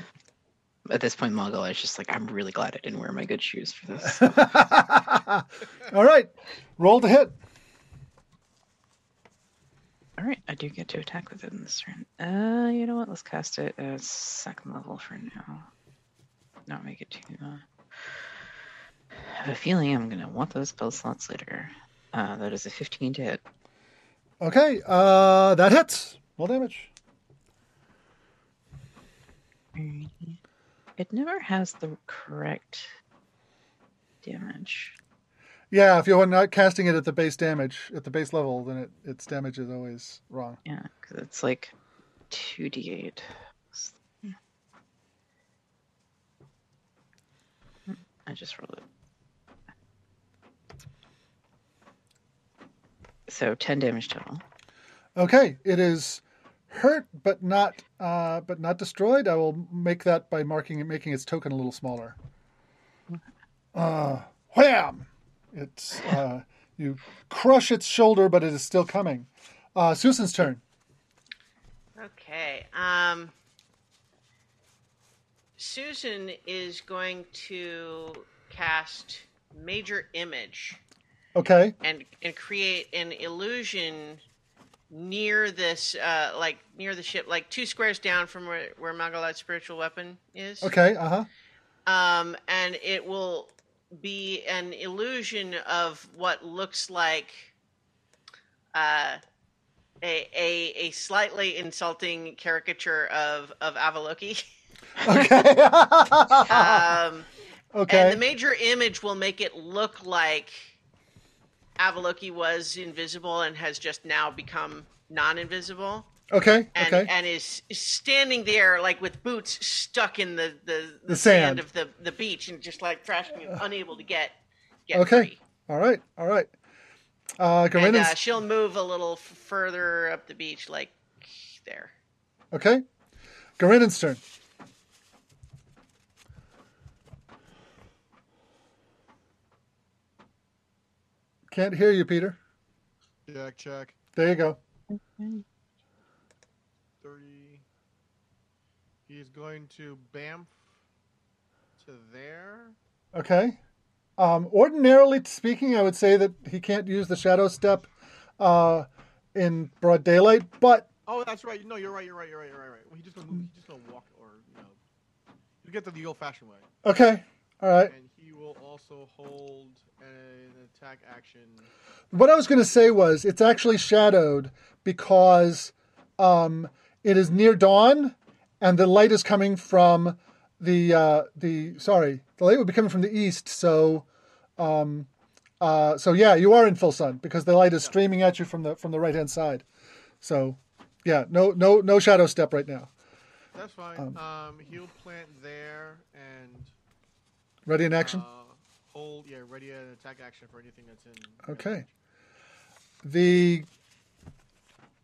B: At this point, Mogul is just like, I'm really glad I didn't wear my good shoes for this.
A: All right. Roll to hit.
B: All right, I do get to attack with it in this turn. Uh, you know what? Let's cast it as second level for now. Not make it too. Uh... I have a feeling I'm gonna want those spell slots later. Uh, that is a 15 to hit.
A: Okay. Uh, that hits. Roll damage.
B: It never has the correct damage.
A: Yeah, if you're not casting it at the base damage at the base level, then it, its damage is always wrong.
B: Yeah, because it's like 2d8. Hmm, I just rolled it. So 10 damage total.
A: Okay, it is hurt but not uh, but not destroyed. I will make that by marking it, making its token a little smaller. Uh, wham! It's uh, you crush its shoulder, but it is still coming. Uh, Ssussan's turn.
C: Okay. Um, Ssussan is going to cast Major Image
A: Okay,
C: and and create an illusion near this, uh, like near the ship, like two squares down from where where Malgalad's spiritual weapon is.
A: okay, uh huh.
C: Um, and it will be an illusion of what looks like uh, a, a a slightly insulting caricature of of Avaloki.
A: Okay,
C: um,
A: okay,
C: And the major image will make it look like Avaloki was invisible and has just now become non-invisible.
A: okay,
C: And,
A: okay.
C: and is standing there like with boots stuck in the, the,
A: The sand.
C: of the, the beach and just like thrashing and unable to get get
A: Okay.
C: free.
A: All right, all right. Uh,
C: And uh, she'll move a little f- further up the beach, like there.
A: okay. Garin's turn. Can't hear you, Peter.
D: Check, check.
A: There you go.
D: 30. He's going to bamf to there.
A: Okay. Um, ordinarily speaking, I would say that he can't use the shadow step uh, in broad daylight, but
D: Oh, that's right. No, you're right. You're right. You're right. You're right. Right. Well, he just gonna move. He's just gonna walk, or you know, you get to the old-fashioned way.
A: okay. All right.
D: And he will also hold an attack action.
A: What I was going to say was it's actually shadowed because um, it is near dawn and the light is coming from the uh, the sorry the light would be coming from the east. So um, uh, so yeah, you are in full sun because the light is streaming at you from the from the right hand side. So yeah, no no no shadow step right now.
D: That's fine. Um, he'll plant there and
A: Ready in action.
D: uh, hold. Yeah, ready an attack action for anything that's in.
A: Okay. The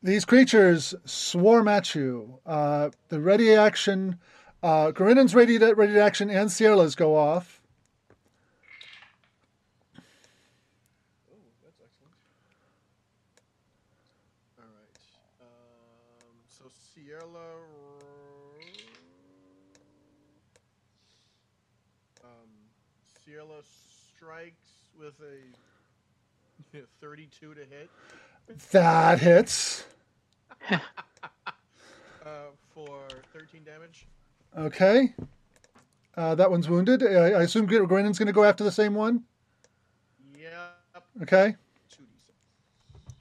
A: these creatures swarm at you. Uh, the ready action, uh, Garinan's ready to, ready to action, and Sierra's go off.
D: Oh, that's excellent. All right. Um, so Sierra. Um, Sierra strikes with a 32 to hit
A: That hits.
D: uh, for 13 damage.
A: Okay. Uh, that one's wounded. I, I assume Garinan's going to go after the same one.
D: Yep.
A: Okay.
D: 2d6.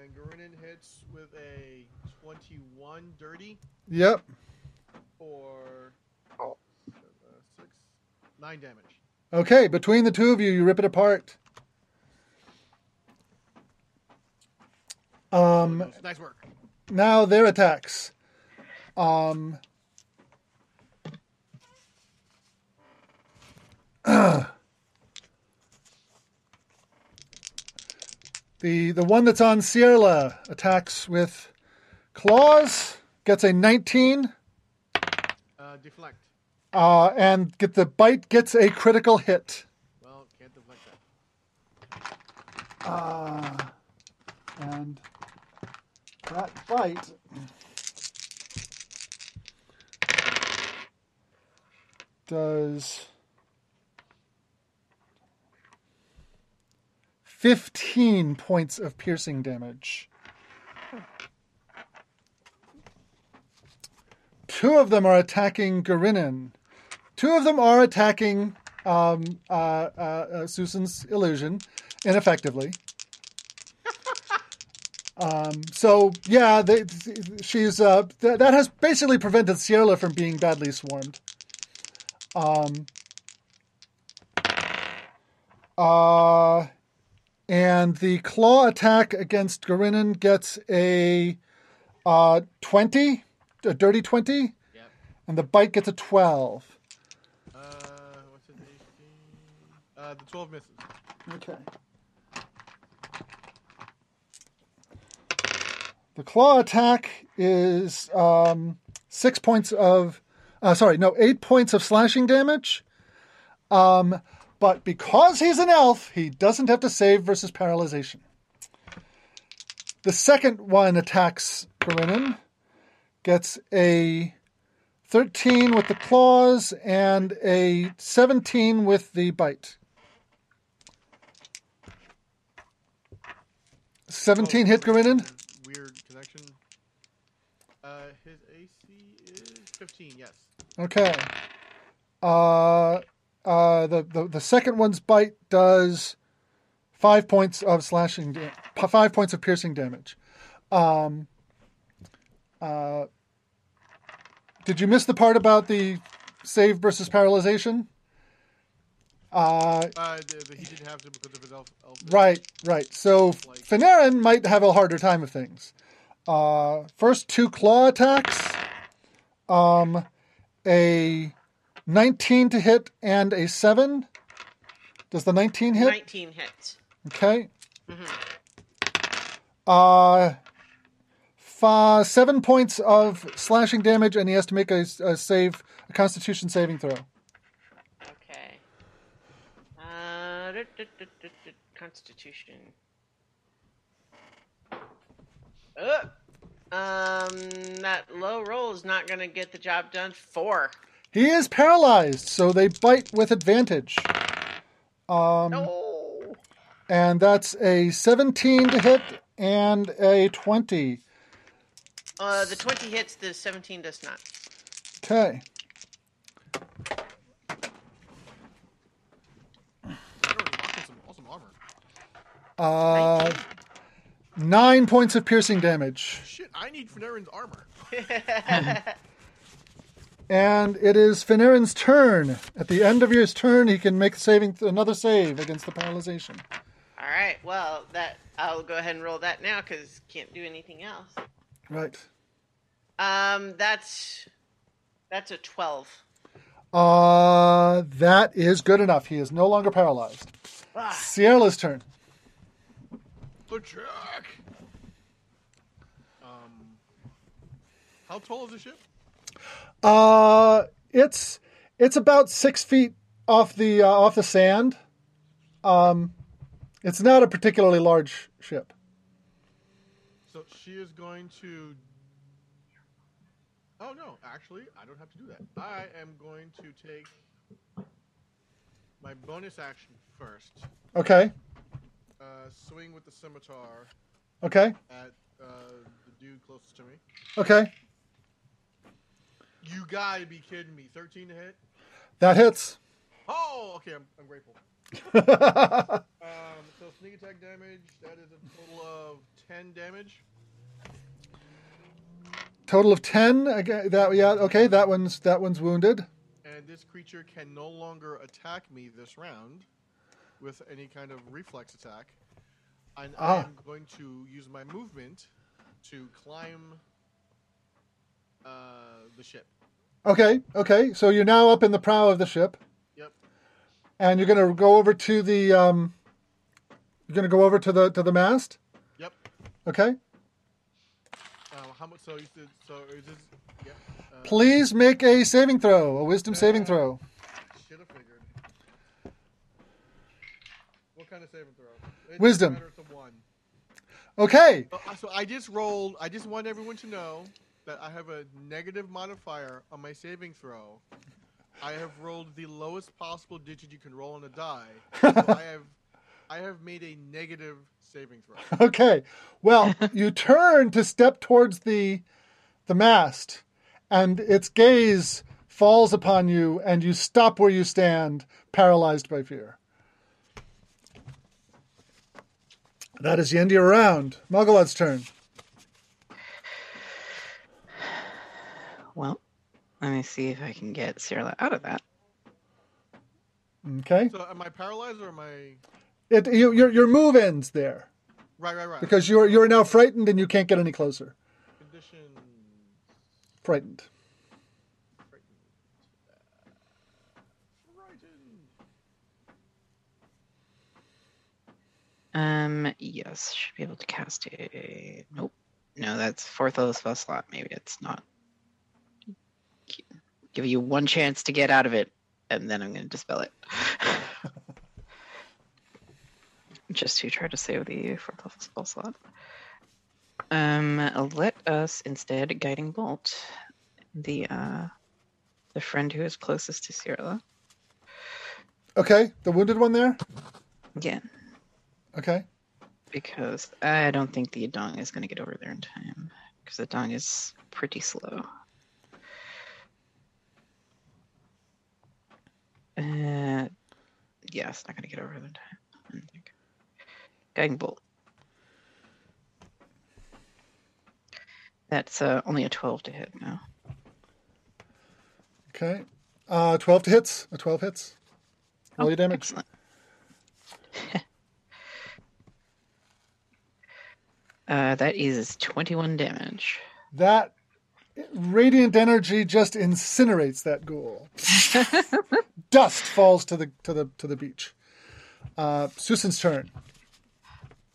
D: And Garinin hits with a 21 dirty
A: Yep.
D: for
A: Oh.
D: uh, six, nine damage.
A: Okay, between the two of you, you rip it apart. Um,
D: Nice- work.
A: now their attacks. Um, the the one that's on Sierra attacks with claws, gets a 19,
D: Uh, deflect.
A: Uh, and get the bite gets a critical hit.
D: Well, can't deflect that.
A: Uh, and that bite does 15 points of piercing damage. Two of them are attacking Garinin. Two of them are attacking um, uh, uh, uh, Ssussan's illusion ineffectively. Um, so yeah, they, she's uh, th- that has basically prevented Sierra from being badly swarmed. Um, uh, and the claw attack against Garinin gets a uh, twenty, a dirty twenty,
D: Yep.
A: and the bite gets a twelve.
D: Uh, the 12 misses.
A: Okay. The claw attack is um, six points of, uh, sorry, no, eight points of slashing damage. Um, but because he's an elf, he doesn't have to save versus paralyzation. The second one attacks Garinin, gets a 13 with the claws and a 17 with the bite. 17 hit Garinin?
D: Weird connection. Uh, his AC is 15, yes.
A: Okay. Uh, uh, the, the the second one's bite does five points of slashing, da- five points of piercing damage. Um, uh, did you miss the part about the save versus paralyzation? Uh,
D: Uh, the, the, he didn't have to because of his elf. elf
A: Right, right. So Finerran might have a harder time of things. Uh, first two claw attacks, um, a 19 to hit and a 7. Does the 19 hit?
C: 19 hits.
A: Okay. Uh, fa- seven points of slashing damage, and he has to make a, a save, a Constitution saving throw.
C: Constitution. Uh, um, that low roll is not going to get the job done. Four.
A: He is paralyzed, so they bite with advantage. Um,
C: Oh.
A: And that's a 17 to hit and a 20.
C: Uh, the 20 hits, the 17 does not.
A: Okay.
D: Awesome, awesome armor.
A: Uh, nine points of piercing damage.
D: Shit, I need Finerran's armor.
A: And it is Finerran's turn. At the end of his turn, he can make saving another save against the paralyzation.
C: All right. Well, that I'll go ahead and roll that now because can't do anything else.
A: Right.
C: Um, that's that's a 12.
A: Uh, that is good enough. He is no longer paralyzed. Sierra's turn.
D: The check. Um, how tall is the ship?
A: Uh, it's it's about six feet off the uh, off the sand. Um, it's not a particularly large ship.
D: So she is going to. Oh no! Actually, I don't have to do that. I am going to take my bonus action first.
A: Okay.
D: Uh, swing with the scimitar
A: Okay.
D: at uh, the dude closest to me.
A: Okay.
D: You gotta be kidding me! Thirteen to hit.
A: That hits.
D: Oh, okay. I'm, I'm grateful. Um, so sneak attack damage. That is a total of ten damage.
A: Total of ten. Again, that yeah. Okay, that one's that one's wounded.
D: And this creature can no longer attack me this round with any kind of reflex attack. And
A: Ah.
D: I am going to use my movement to climb uh, the ship.
A: Okay, okay. So you're now up in the prow of the ship,
D: Yep.
A: and you're gonna go over to the um. You're gonna go over to the to the mast.
D: Yep.
A: Okay.
D: Uh, how much? So you said, so is this? Yep. Uh,
A: Please make a saving throw, a wisdom saving throw.
D: Should have figured. What kind of saving throw? It doesn't
A: Wisdom.
D: matter, It's a one.
A: Okay.
D: So, uh, so I just rolled. I just want everyone to know that I have a negative modifier on my saving throw. I have rolled the lowest possible digit you can roll on a die. So I have, I have made a negative saving throw.
A: Okay. Well, you turn to step towards the the mast, and its gaze falls upon you, and you stop where you stand, paralyzed by fear. That is the end of your round. Malgalad's turn.
B: Well, let me see if I can get Cyrilla out of that.
A: Okay.
D: So am I paralyzed or am I?
A: It, you, your your move ends there
D: Right, right, right.
A: because you're you're now frightened and you can't get any closer.
D: condition.
A: Frightened.
B: Um, yes, should be able to cast a. Nope. No, that's fourth level spell slot. Maybe it's not. Give you one chance to get out of it, and then I'm going to dispel it. Just to try to save the fourth level spell slot. Um, let us instead guiding bolt the uh, the friend who is closest to Cyrilla.
A: Okay. The wounded one there.
B: Again,
A: Okay.
B: because I don't think the Adong is going to get over there in time. Because the Adong is pretty slow. Uh, yeah, it's not going to get over there in time. I don't think. Guiding bolt. That's uh, only a 12 to hit now.
A: Okay. Uh, twelve to hits. A twelve hits. Roll
B: Oh,
A: your damage.
B: Excellent. Uh, that is 21 damage.
A: That radiant energy just incinerates that ghoul. Dust falls to the to the to the beach. Uh, Ssussan's turn.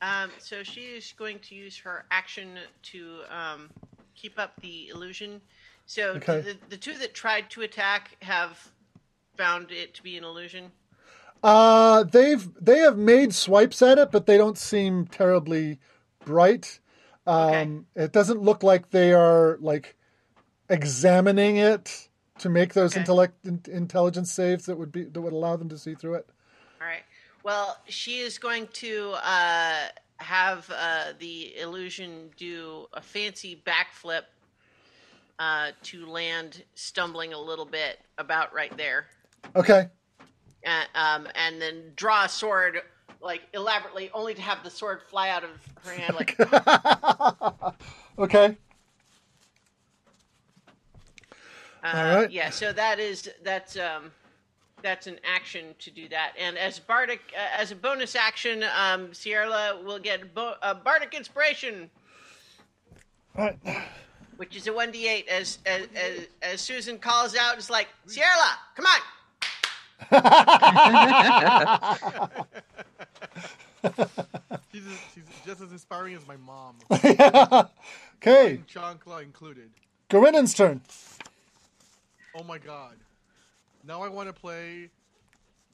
C: Um, so she is going to use her action to um, keep up the illusion. So
A: Okay.
C: the, the two that tried to attack have found it to be an illusion.
A: Uh, they've they have made swipes at it, but they don't seem terribly bright. Um, It doesn't look like they are like examining it to make those
C: Okay.
A: intellect in, intelligence saves that would be that would allow them to see through it.
C: All right. Well, she is going to uh, have uh, the illusion do a fancy backflip uh, to land, stumbling a little bit about right there,
A: Okay.
C: uh, um, and then draw a sword like elaborately, only to have the sword fly out of her hand. Like,
A: Okay.
C: uh,
A: All right.
C: yeah. So that is that's um, that's an action to do that. And as bardic, uh, as a bonus action, um, Sierra will get bo- a bardic inspiration.
A: All right.
C: which is a 1d8 as as, as, as Ssussan calls out it's like Sierra come on
D: She's, she's just as inspiring as my mom,
A: okay.
D: Chancla included.
A: Gorinan's turn.
D: Oh my god! Now I want to play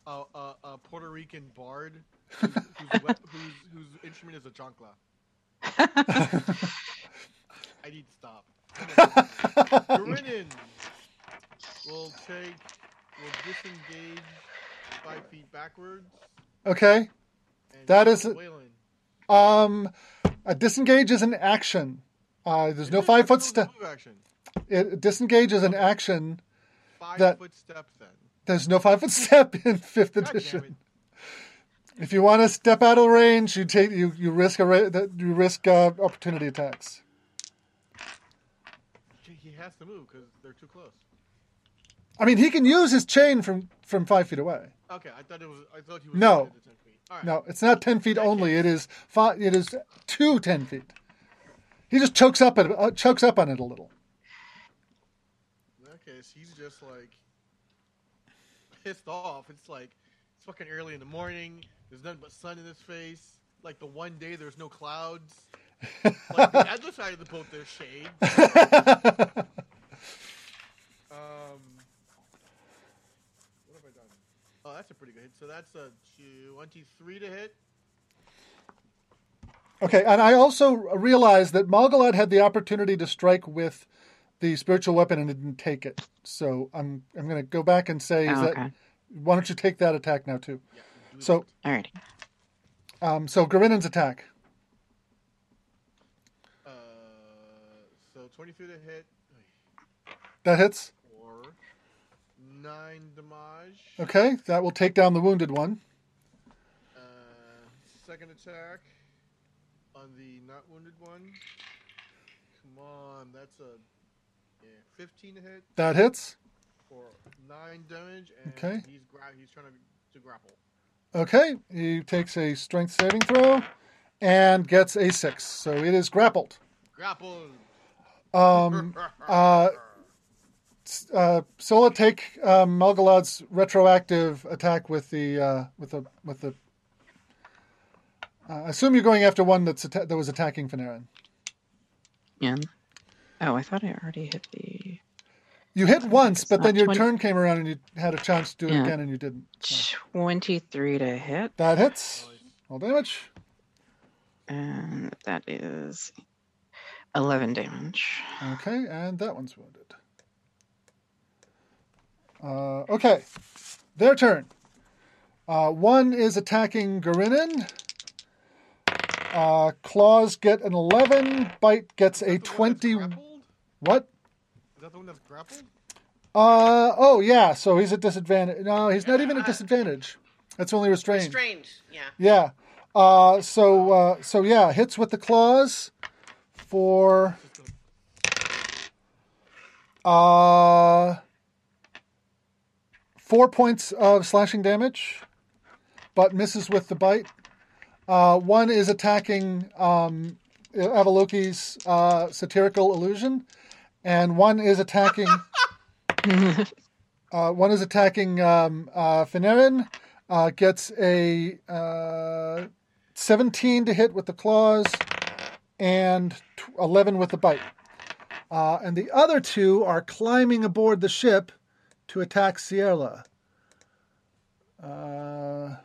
D: a, a, a Puerto Rican bard whose, whose, whose, whose instrument is a chancla. I need to stop. Gorinan will take will disengage five feet backwards.
A: Okay. That is-. Um, a disengage is an action. Uh, there's no five foot step. It, disengage is an action.
D: Five
A: That-
D: foot step then.
A: There's no five foot step in fifth
D: God
A: edition. If you want to step out of range, you take you, you risk a that- you risk uh, opportunity attacks.
D: He- He has to move because they're too close.
A: I mean, he can use his chain from from five feet away.
D: Okay, I thought it was. I thought he was.
A: No.
D: Limited to 10 feet. All right.
A: No, it's not ten feet only. It is five. It is two ten feet. He just chokes up it, uh, chokes up on it a little.
D: In that case, he's just like pissed off. It's like it's fucking early in the morning. There's nothing but sun in his face. Like the one day there's no clouds. like the other side of the boat, there's shade. Um, what have I done? Oh, that's a pretty good hit. So that's a 23 to hit.
A: Okay, and I also realized that Malgalad had the opportunity to strike with the spiritual weapon and didn't take it. So I'm I'm going to go back and say, is
B: Oh,
A: that why don't you take that attack now too?
D: Yeah.
A: So
B: all right.
A: um, so Garinan's attack.
D: Uh, so 23 to hit.
A: That hits.
D: Nine damage.
A: Okay, that will take down the wounded one.
D: Uh, second attack on the not wounded one. Come on, that's a yeah, 15 hit
A: That hits.
D: for nine damage, and
A: Okay.
D: he's gra- he's trying to, to grapple.
A: Okay, he takes a strength saving throw and gets a six. So it is grappled.
D: Grapple.
A: Um, uh, uh, Sola take um, Malgalad's retroactive attack with the uh, with the with the. Uh, I assume you're going after one that's atta- that was attacking Finerran.
B: Yeah. Oh, I thought I already hit the
A: You hit once, but then your
B: 20
A: turn came around and you had a chance to do it again and you didn't. So
B: 23 to hit,
A: that hits. All damage.
B: and that is 11 damage.
A: Okay, and that one's wounded. Uh, okay, their turn. Uh, one is attacking Garinin. Uh, claws get an 11. Bite gets a
D: Is that the one that's
A: 20. What?
D: Is that the one that's grappled?
A: Uh, oh, yeah, so he's at disadvantage. No, he's not even at disadvantage. That's only restrained.
C: Strange. Yeah.
A: Yeah. Uh, so, uh, so yeah, hits with the claws for uh, four points of slashing damage, but misses with the bite. Uh, one is attacking um, Avaloki's uh, satirical illusion, and one is attacking. uh, one is attacking um, uh. Uh, gets a uh, 17 to hit with the claws and tw- 11 with the bite. Uh, and the other two are climbing aboard the ship to attack Sierra. Uh,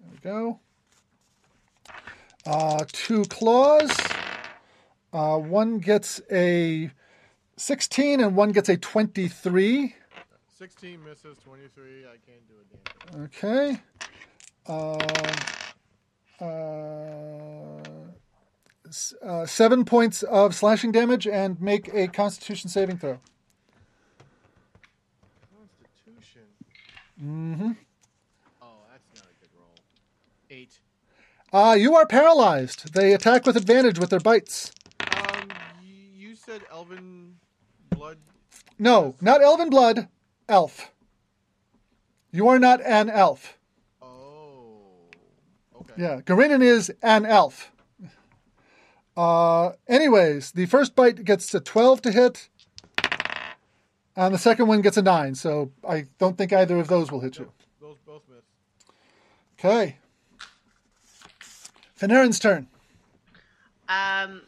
A: there we go. Uh, two claws. Uh, one gets a 16 and one gets a 23.
D: 16 misses, 23. I can't do a damn
A: Okay. Uh, uh, uh, seven points of slashing damage and make a constitution saving throw.
D: Constitution.
A: Mm-hmm.
D: Oh, that's not a good roll. Eight.
A: Uh, you are paralyzed. They attack with advantage with their bites.
D: Um, you said Elven blood.
A: No, not elven blood, elf. You are not an elf.
D: Oh. Okay.
A: Yeah, Garinin is an elf. Uh, anyways, the first bite gets a 12 to hit, and the second one gets a 9, so I don't think either of those will hit you.
D: Those both miss.
A: Okay. Finerran's turn.
C: Um,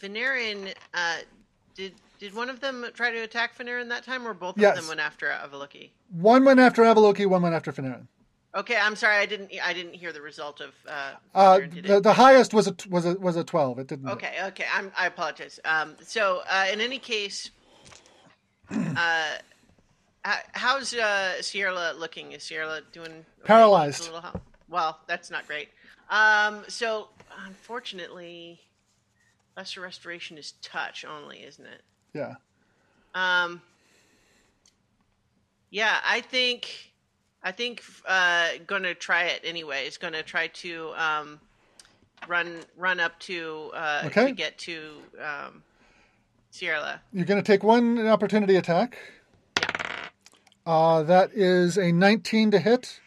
C: Finerran, uh, did did one of them try to attack Finerran that time, or both
A: Yes.
C: of them went after Avaloki?
A: One went after Avaloki, one went after Finerran.
C: Okay, I'm sorry, I didn't I didn't hear the result of uh,
A: Uh, the, the highest was a was a was a 12. It didn't.
C: Okay, okay, I'm, I apologize. Um, so uh, in any case, uh, how's uh, Sierra looking? Is Sierra doing okay?
A: Paralyzed.
C: Well, that's not great. Um, so unfortunately, lesser restoration is touch only, isn't it?
A: Yeah.
C: Um. Yeah, I think, I think, uh, gonna try it anyways. Gonna try to um, run run up to uh
A: Okay.
C: to get to um, Sierla.
A: You're going to take one opportunity attack. Uh, that is a 19 to hit.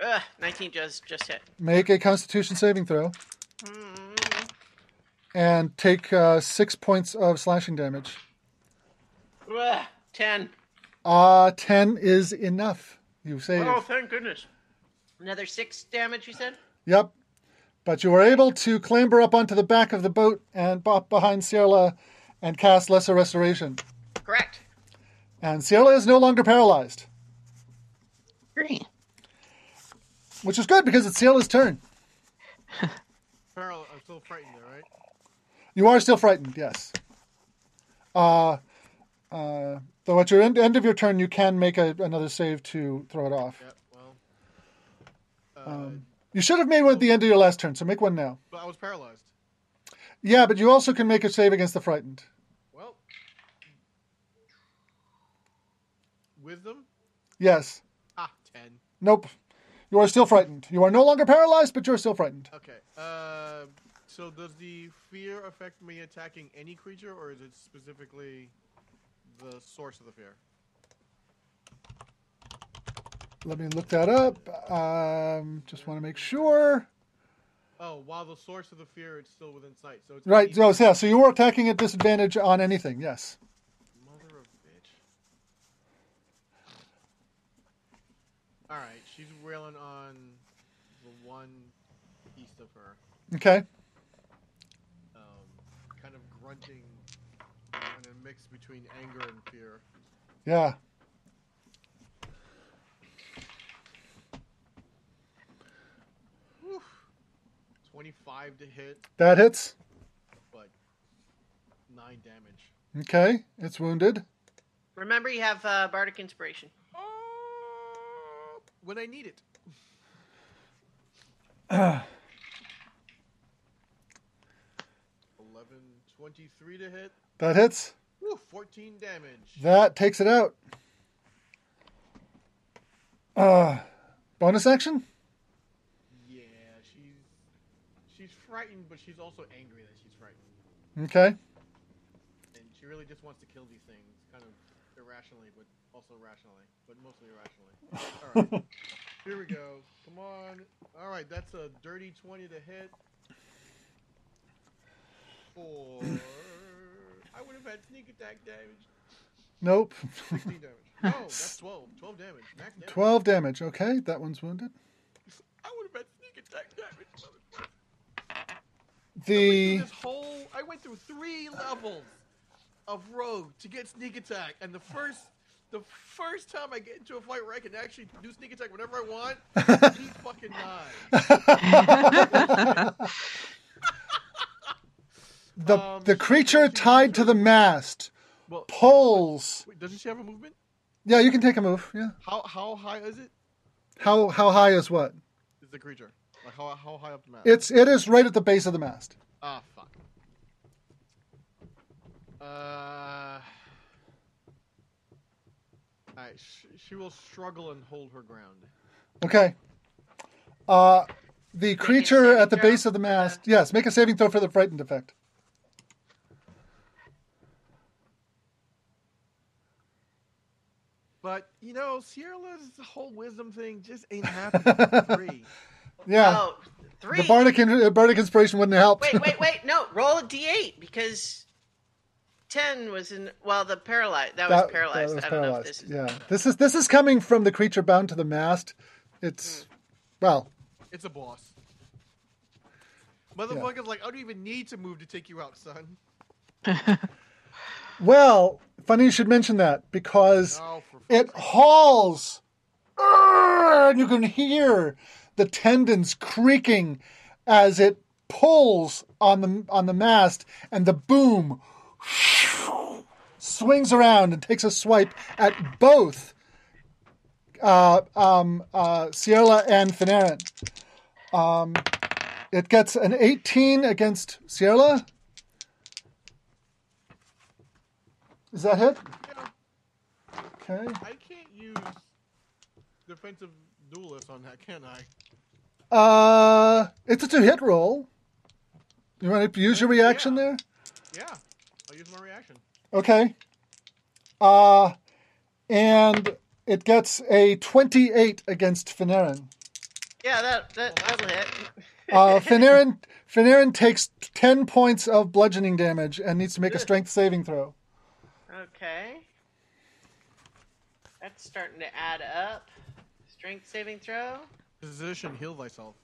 C: Ugh, 19 just just hit.
A: Make a Constitution saving throw. And take uh, six points of slashing damage.
C: Ugh, 10.
A: Uh, 10 is enough. You save.
C: Oh, thank goodness. Another six damage, you said?
A: Yep. But you were able to clamber up onto the back of the boat and bop behind Sierla and cast Lesser Restoration.
C: Correct.
A: And Sierla is no longer paralyzed,
B: Great.
A: which is good because it's Sierla's turn.
D: Pearl, I'm still frightened there, right?
A: You are still frightened, yes. Uh, uh, though at your end, end of your turn, you can make a, another save to throw it off.
D: Yep. Well. Uh,
A: Um, You should have made one at the end of your last turn, so make one now.
D: but I was paralyzed.
A: Yeah, but you also can make a save against the frightened.
D: Well. Wisdom.
A: Yes.
D: Ah, ten.
A: Nope. You are still frightened. You are no longer paralyzed, but you're still frightened.
D: Okay. Uh, so does the fear affect me attacking any creature, or is it specifically the source of the fear?
A: Let me look that up. Um, just want to make sure.
D: Oh, while the source of the fear is still within sight, so it's
A: Right. So, yeah. So you were attacking at disadvantage on anything. Yes.
D: Mother of bitch. All right, she's wailing on the one east of her,
A: Okay.
D: um, kind of grunting, mix between anger and fear.
A: Yeah.
D: Whew. Twenty-five to hit,
A: That hits.
D: but nine damage.
A: Okay. It's wounded.
C: Remember, you have uh, Bardic Inspiration.
D: Oh, when I need it. Eleven twenty-three to hit.
A: That hits.
D: Whew, Fourteen damage.
A: That takes it out. Uh, bonus action.
D: Yeah, she's she's frightened, but she's also angry that she's frightened,
A: Okay.
D: and she really just wants to kill these things, kind of irrationally, but also rationally, but mostly irrationally. All right, here we go. Come on. All right, that's a dirty twenty to hit. Four. I would have had sneak attack damage.
A: Nope.
D: 16 damage. No, that's 12. 12 damage. Max damage.
A: 12 damage. Okay. That one's wounded.
D: I would have had sneak attack damage. motherfucker.
A: The
D: this whole I went through three levels of rogue to get sneak attack, and the first the first time I get into a fight where I can actually do sneak attack whenever I want, he fucking died.
A: the
D: Um,
A: the creature tied to the mast
D: Well,
A: pulls.
D: wait, doesn't she have a movement?
A: Yeah, you can take a move. Yeah.
D: How how high is it?
A: How how high is what?
D: Is the creature like how how high up the mast?
A: It's it is right at the base of the mast.
D: Ah fuck. Uh. Alright, sh- she will struggle and hold her ground.
A: Okay. Uh, the creature at the base of the mast. Yes, make a saving throw for the frightened effect.
D: But you know, Sierla's whole wisdom thing just ain't happening. Three.
A: Yeah.
C: Oh, three.
A: the bardic in, bardic inspiration wouldn't help.
C: Wait, wait, wait. No, roll a d8 because 10 was in. Well, the paralyzed. That was
A: That-
C: paralyzed.
A: that was
C: I don't know if this is.
A: Yeah. This is this is coming from the creature bound to the mast. It's hmm. well,
D: It's a boss. Motherfucker's like, I don't even need to move to take you out, son.
A: well. Funny you should mention that because
D: Oh, for fuck's
A: it hauls, and you can hear the tendons creaking as it pulls on the on the mast, and the boom swings around and takes a swipe at both uh, um, uh, Sierla and Finerran. Um, it gets an 18 against Sierla. Is that hit?
D: Yeah.
A: Okay.
D: I can't use defensive duelist on that, can I?
A: Uh, it's a two hit roll. You want to use your reaction
D: Yeah.
A: there?
D: Yeah, I'll use my reaction.
A: Okay. Uh, and it gets a 28 against Finerran.
C: Yeah, that, that that'll hit.
A: Uh, Finerran, Finerran takes 10 points of bludgeoning damage and needs to make a strength saving throw.
C: Okay. That's starting to add up. Strength saving throw.
D: Position, heal thyself.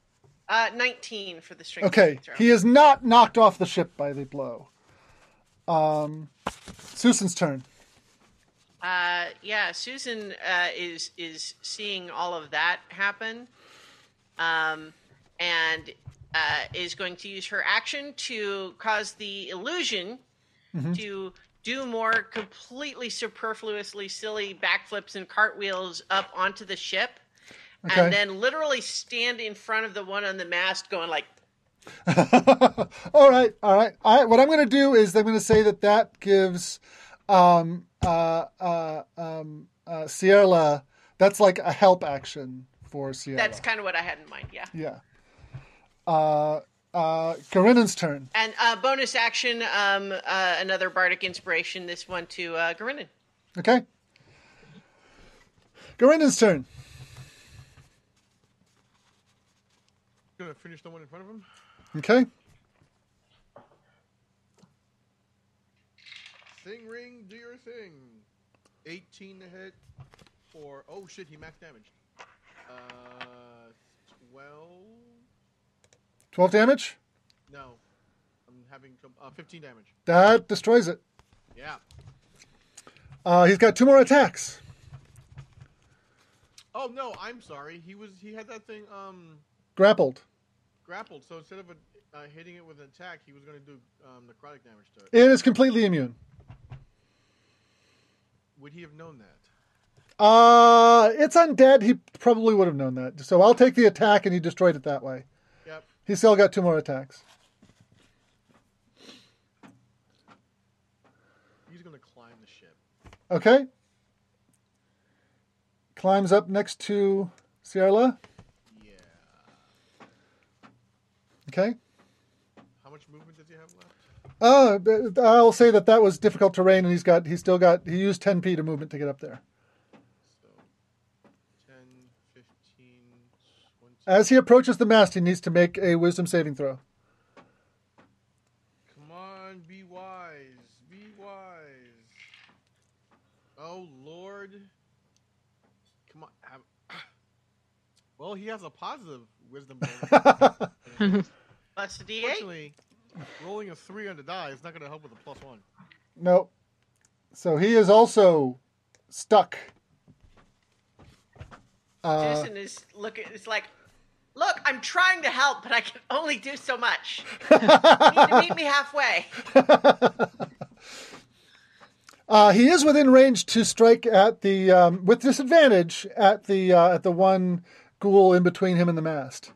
C: Uh, 19 for the strength
A: Okay,
C: saving throw.
A: he is not knocked off the ship by the blow. Um, Ssussan's turn.
C: Uh, yeah, Ssussan uh, is is seeing all of that happen, um, and uh, is going to use her action to cause the illusion to do more completely superfluously silly backflips and cartwheels up onto the ship,
A: Okay.
C: and then literally stand in front of the one on the mast, going like,
A: all right all right all right what I'm going to do is I'm going to say that that gives um, uh, uh, um, uh, Sierla. That's like a help action for Sierla.
C: "That's kind of what I had in mind." Yeah.
A: yeah. Uh, uh, Karinen's turn.
C: And uh, bonus action, um, uh, another bardic inspiration. This one to uh, Garinin.
A: Okay. Karinen's turn.
D: Gonna finish the one in front of him.
A: Okay.
D: Sing ring, do your thing. 18 to hit for. Oh shit, he max damage. Uh, 12.
A: 12 damage.
D: No, I'm having. Uh, 15 damage.
A: That destroys it.
D: Yeah.
A: Uh, he's got two more attacks.
D: Oh no, I'm sorry. He was he had that thing um
A: Grappled.
D: grappled. So instead of a, uh, hitting it with an attack, he was going to do um, necrotic damage to it.
A: It is completely immune.
D: Would he have known that?
A: Uh, it's undead. He probably would have known that. So I'll take the attack, and he destroyed it that way. He's still got two more attacks.
D: He's going to climb the ship.
A: Okay. Climbs up next to Sierla.
D: Yeah.
A: Okay.
D: How much movement does he have left?
A: Uh, I'll say that that was difficult terrain, and he's got he's still got he used 10 p to movement to get up there.
D: So 10, 15, 20.
A: As he approaches the mast, he needs to make a Wisdom saving throw.
D: Come on, be wise. Be wise. Oh, Lord. Come on. Have... Well, he has a positive wisdom bonus.
C: Plus a D8.
D: Unfortunately, rolling a 3 on the die is not going to help with a plus 1.
A: Nope. So he is also stuck. Uh,
C: Ssussan is looking. It's like, look, I'm trying to help, but I can only do so much. you need to meet me halfway.
A: Uh, he is within range to strike at the um, with disadvantage at the uh, at the one ghoul in between him and the mast.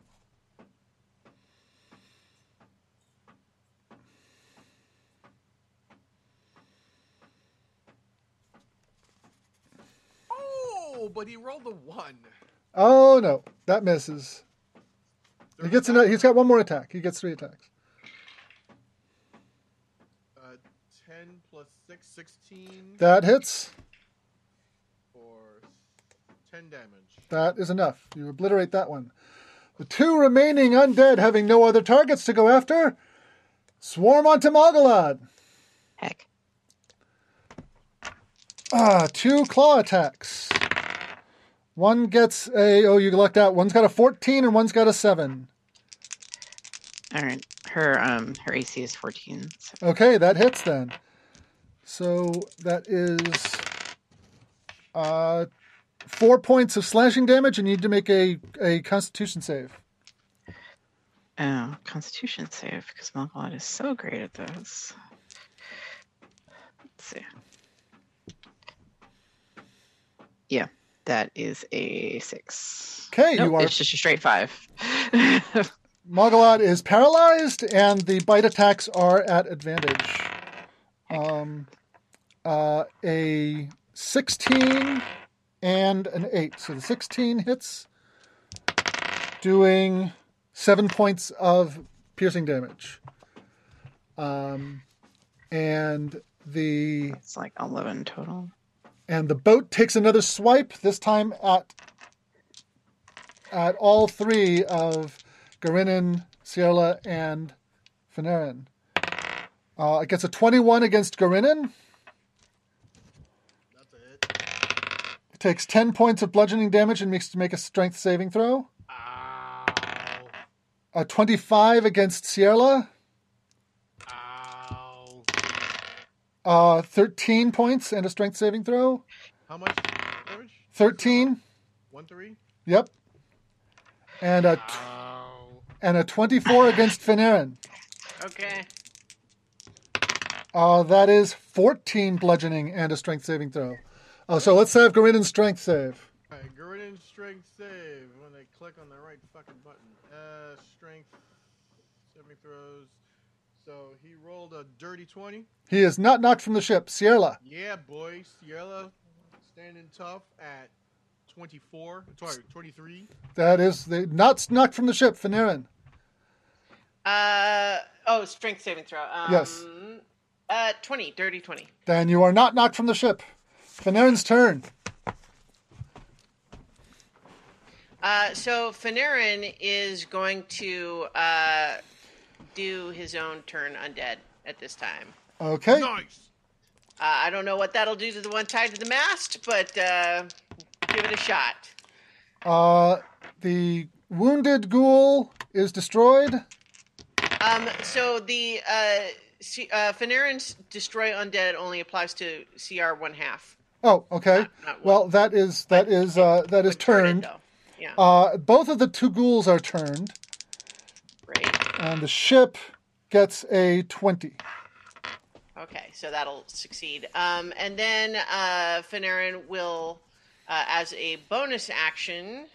D: Oh, but he rolled a 1.
A: Oh no, that misses. He gets another, he's got one more attack. He gets three attacks.
D: Uh, 10 plus 6, 16
A: That hits.
D: for 10 damage.
A: That is enough. You obliterate that one. The two remaining undead, having no other targets to go after, swarm onto Malgalad.
B: Heck.
A: Ah, two claw attacks. One gets a oh you lucked out. One's got a fourteen and one's got a seven.
B: All right. Her um her AC is 14. So.
A: Okay, that hits then. So that is uh 4 points of slashing damage and you need to make a a constitution save.
B: Oh, constitution save because Malgalad is so great at those. Let's see. Yeah, that is a 6.
A: Okay,
B: nope,
A: you are
B: It's just a straight 5.
A: Malgalad is paralyzed, and the bite attacks are at advantage. Um, uh, a 16 and an 8. So the 16 hits, doing 7 points of piercing damage. Um, and the.
B: It's like 11 total.
A: And the boat takes another swipe, this time at at all three of Garinin, Sierla, and Finerran. Uh, it gets a 21 against Garinin.
D: That's a hit.
A: It takes 10 points of bludgeoning damage and makes to make a strength saving throw.
D: Ow.
A: A 25 against Sierra.
D: Ow.
A: Uh, 13 points and a strength saving throw.
D: How much damage?
A: 13.
D: One three.
A: Yep. And a, t-. and a 24 against Finerran.
C: Okay.
A: Uh, that is 14 bludgeoning and a strength saving throw. Uh, so let's have Garinen's strength save.
D: Alright, Gordon strength save when they click on the right fucking button. Uh, strength saving throws. So he rolled a dirty 20.
A: He is not knocked from the ship. Sierla.
D: Yeah, boy. Sierla standing tough at 24. Sorry, 23.
A: That is the not knocked from the ship. Finerran.
C: Uh oh, strength saving throw. Um,
A: Yes.
C: Uh, twenty, dirty twenty.
A: Then you are not knocked from the ship. Finerran's turn.
C: Uh, so Finerran is going to uh, do his own turn undead at this time.
A: Okay.
D: Nice.
C: Uh, I don't know what that'll do to the one tied to the mast, but uh, give it a shot.
A: Uh, the wounded ghoul is destroyed.
C: Um, so the uh, C- uh, Finerran's destroy undead only applies to CR one half.
A: Oh, okay.
C: Not- not
A: Well, that is that is uh, that is
C: Would turn it,
A: turned.
C: Yeah,
A: Uh, both of the two ghouls are turned,
C: great.
A: and the ship gets a twenty.
C: Okay, so that'll succeed. Um, and then uh, Finerran will, uh, as a bonus action,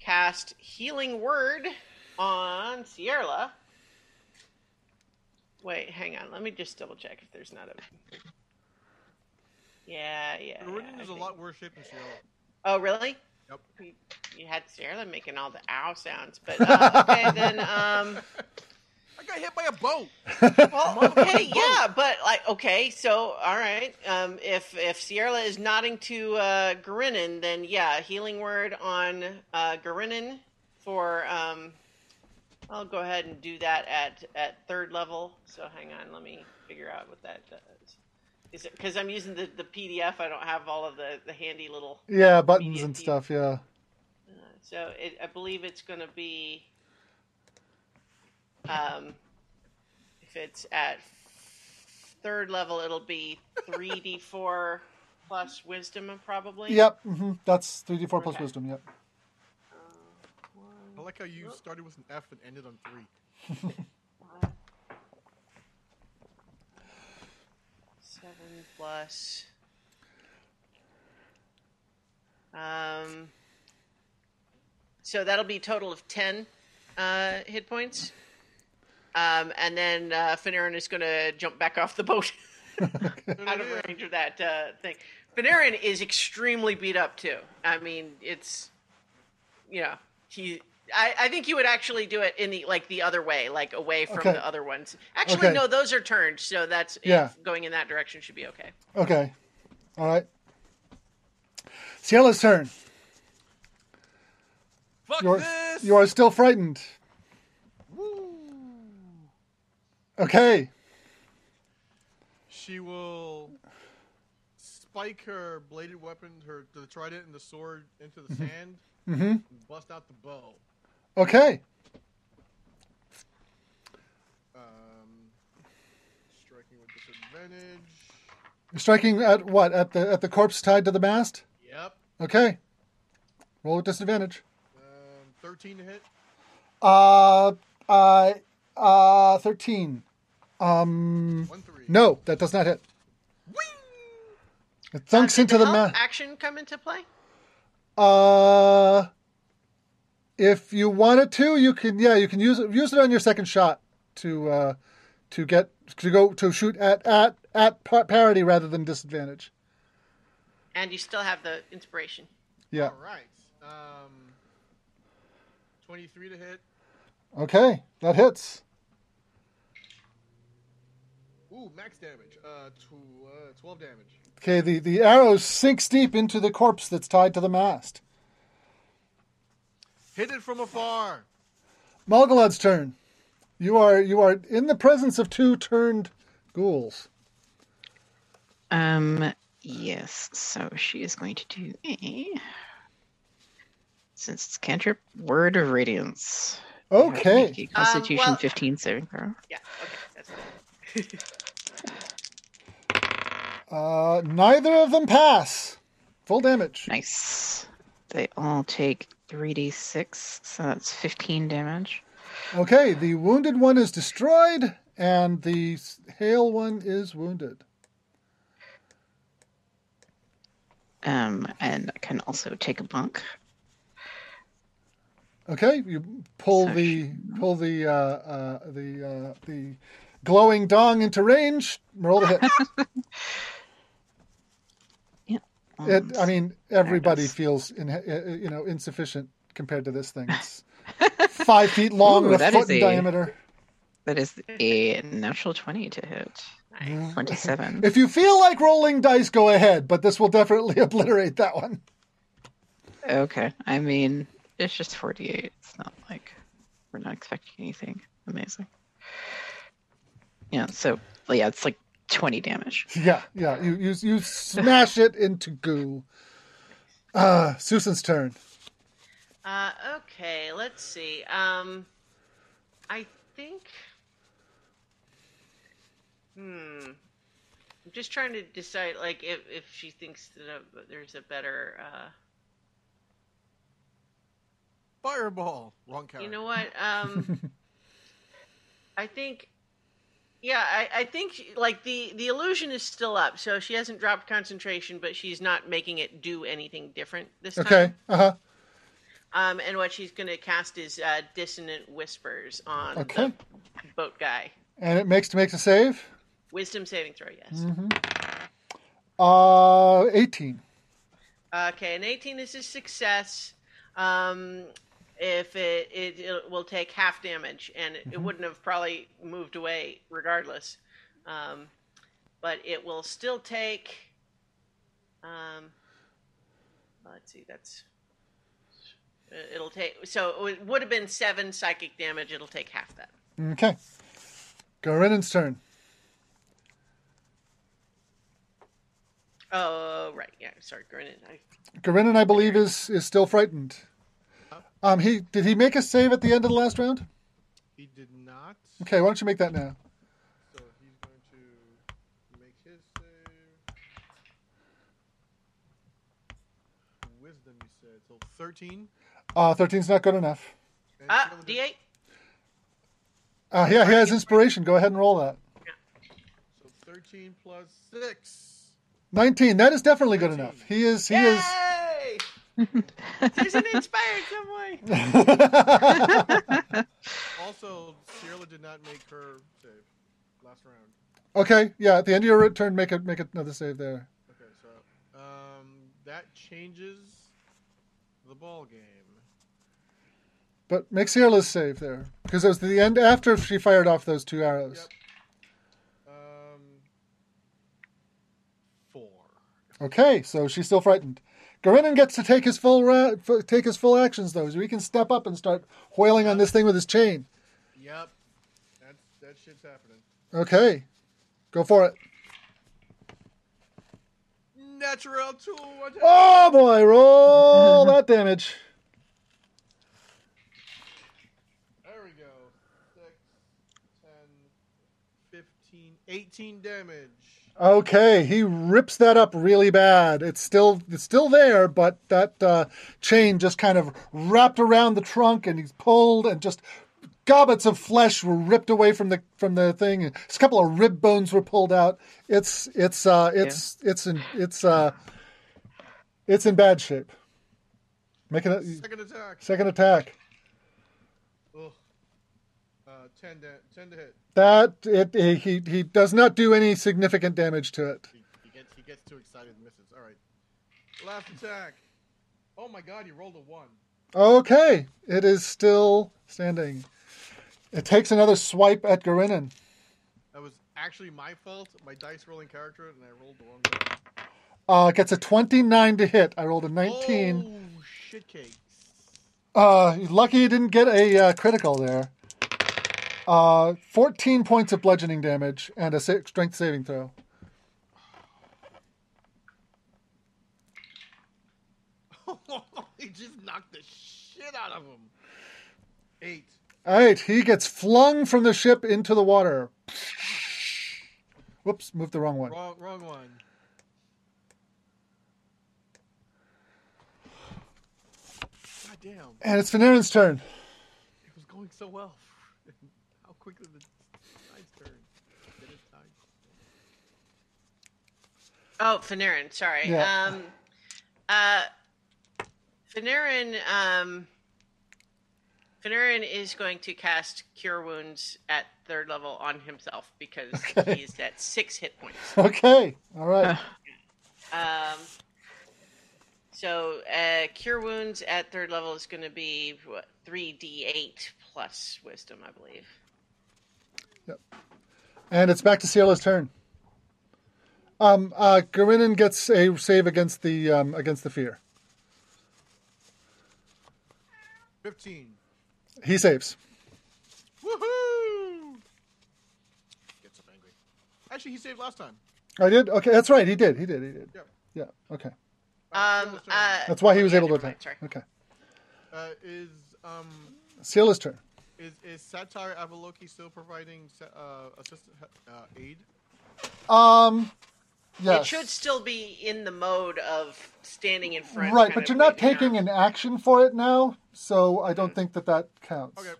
C: cast Healing Word on Sierla. Wait, hang on. Let me just double check if there's not a. Yeah, yeah. yeah,
D: Gordon
C: I
D: is a lot worse shape than Sierla.
C: Oh, really?
D: Yep.
C: You, you had Sierla making all the ow sounds, but uh, okay then. Um,
D: I got hit by a boat.
C: Well, okay, yeah, but like, okay, so all right. Um, if if Sierla is nodding to uh, Garinin, then yeah, healing word on uh, Garinin for. Um, I'll go ahead and do that at at third level. So hang on, let me figure out what that does. Is it because I'm using the, the PDF? I don't have all of the, the handy little.
A: Yeah, buttons
C: Immediate
A: and
C: deep.
A: stuff. Yeah.
C: So it, I believe it's going to be. Um, if it's at third level, it'll be three d four plus wisdom, probably.
A: Yep. hmm That's three d four plus wisdom. Yep.
D: I like how you started with an F and ended on three.
C: Seven plus. Um. So that'll be a total of ten uh, hit points. Um, and then uh, Finerran is going to jump back off the boat out of range of that uh, thing. Finerran is extremely beat up too. I mean, it's you know he. I, I think you would actually do it in the like the other way, like away from
A: Okay.
C: the other ones. Actually,
A: Okay.
C: no, those are turned, so that's
A: Yeah.
C: going in that direction should be okay.
A: Okay. All right. Sierla's turn.
D: Fuck
A: You're
D: this!
A: you are still frightened. Okay.
D: She will spike her bladed weapon, her the trident and the sword into the sand,
A: Mm-hmm.
D: and bust out the bow.
A: Okay.
D: Um, striking with disadvantage.
A: Striking at what? At the at the corpse tied to the mast.
D: Yep.
A: Okay. Roll with disadvantage.
D: Um, Thirteen to hit.
A: Uh, uh, uh, thirteen. Um,
D: One three.
A: no, that does not hit. It thunks
C: Uh,
A: into the
C: help
A: mast.
C: action come into play.
A: Uh, if you wanted to, you can. Yeah, you can use it. Use it on your second shot to uh, to get to go to shoot at at at pa- parity rather than disadvantage.
C: And you still have the inspiration.
A: Yeah.
D: All right. Um, 23 to hit.
A: Okay, that hits.
D: Ooh, max damage. Uh, tw- uh 12 damage.
A: Okay, the, the arrow sinks deep into the corpse that's tied to the mast.
D: Hit it from afar.
A: Malgalad's turn. You are you are in the presence of two turned ghouls.
B: Um, yes. So she is going to do a. Since it's cantrip, word of radiance. You have to
A: Okay.
B: make a Constitution
C: well-
B: 15 saving throw.
C: Yeah. Okay.
A: Uh, neither of them pass. Full damage.
B: Nice. They all take 3d6, so that's 15 damage.
A: Okay, the wounded one is destroyed, and the hail one is wounded.
B: Um, and I can also take a bunk.
A: Okay, you pull the pull the uh, uh, the uh, the glowing dong into range. Roll the hit.
B: Um,
A: It, I mean, everybody feels in, uh, you know insufficient compared to this thing. It's five feet long
B: Ooh,
A: and a foot in
B: a-
A: diameter.
B: that is a natural 20 to hit. 27.
A: If you feel like rolling dice, go ahead, but this will definitely obliterate that one.
B: Okay. I mean, it's just 48. It's not like we're not expecting anything amazing. Yeah, so, yeah, it's like 20 damage.
A: Yeah, yeah. You you you smash it into goo. Uh, Ssussan's turn.
C: Uh, okay, let's see. Um, I think. Hmm. I'm just trying to decide, like, if if she thinks that uh there's a better. Uh,
D: Fireball. Wrong character.
C: you know what? Um, I think. Yeah, I, I think she- like the the illusion is still up, so she hasn't dropped concentration, but she's not making it do anything different this time.
A: Okay. Uh huh.
C: Um, and what she's going to cast is uh, dissonant whispers on
A: Okay.
C: the boat guy.
A: And it makes makes a save.
C: Wisdom saving throw, yes.
A: Uh, eighteen.
C: Okay, an 18 is a success. Um, if it, it it will take half damage, and it, it wouldn't have probably moved away regardless. Um, but it will still take. Um, let's see, that's. uh, It'll take so it would have been seven psychic damage. It'll take half that.
A: Okay. Gorinen's turn.
C: Oh right, yeah. Sorry, Grinnin. I
A: I believe, is is still frightened. Um, he did he make a save at the end of the last round?
D: He did not.
A: Okay, why don't you make that now?
D: So he's going to make his save. Wisdom, you said. So 13.
A: Uh, 13's not good enough.
C: Ah
D: still
C: D eight.
A: Uh, yeah, he has inspiration. Go ahead and roll that.
D: So 13 plus 6.
A: 19. That is definitely good enough. He is. He is.
C: Yay! There's an inspired some way.
D: Also, Sierla did not make her save last round.
A: Okay. Yeah. At the end of your turn, make it make another save there.
D: Okay, so um, that changes the ball game.
A: But make Sierla's save there because it was the end after she fired off those two arrows.
D: Yep. Um, four.
A: Okay, so she's still frightened. Gorinin gets to take his full ra- f- take his full actions though, so he can step up and start wailing on this thing with his chain.
D: Yep. That's that shit's happening.
A: Okay, go for it.
D: Natural two. One.
A: Oh boy, roll that damage.
D: There we go. Six, 10, 15, 18 damage.
A: Okay, he rips that up really bad. It's still it's still there, but that uh, chain just kind of wrapped around the trunk, and he's pulled, and just gobbets of flesh were ripped away from the from the thing. and A couple of rib bones were pulled out. It's it's uh, it's it's in it's uh, it's in bad shape. Making a
D: Second attack.
A: second attack.
D: Ugh. 10, da- 10 to hit.
A: That it he he does not do any significant damage to it.
D: He, he gets he gets too excited and misses. All right. Last attack. Oh my god, you rolled a one.
A: Okay, it is still standing. It takes another swipe at Garinin.
D: That was actually my fault. My dice rolling character, and I rolled the wrong one.
A: Uh, gets a 29 to hit. I rolled a 19.
D: Oh, shit cakes.
A: Uh, lucky you didn't get a uh, critical there. Uh, 14 points of bludgeoning damage and a sa- strength saving throw.
D: he just knocked the shit out of him. Eight.
A: All right, he gets flung from the ship into the water. Whoops, moved the wrong one.
D: Wrong, wrong one. God damn.
A: And it's Finerran's turn.
D: It was going so well. How quickly the tides turn. Then.
C: Oh, Finerran, sorry.
A: Yeah.
C: Um, uh, Finerran, um, Finerran is going to cast Cure Wounds at third level on himself because
A: Okay.
C: he is at six hit points.
A: Okay, all right.
C: Um, so uh, Cure Wounds at third level is going to be what three d eight plus Wisdom, I believe.
A: And it's back to Sierla's turn. Um, uh, Garinin gets a save against the um, against the fear.
D: Fifteen.
A: He saves.
D: Woohoo! Gets up angry. Actually, he saved last time.
A: I did. Okay, that's right. He did. He did. He did.
D: Yep.
A: Yeah. Okay.
C: Um, uh,
A: That's why he was able to
C: never
A: attack.
C: sorry.
A: Okay.
D: uh, is um
A: Sierla's turn.
D: Is is Satire Avaloki still providing sa- uh, assistant uh, aid?
A: Um. Yes.
C: It should still be in the mode of standing in front.
A: right, but you're not taking
C: arms.
A: an action for it now, so I don't think that that counts.
D: Okay.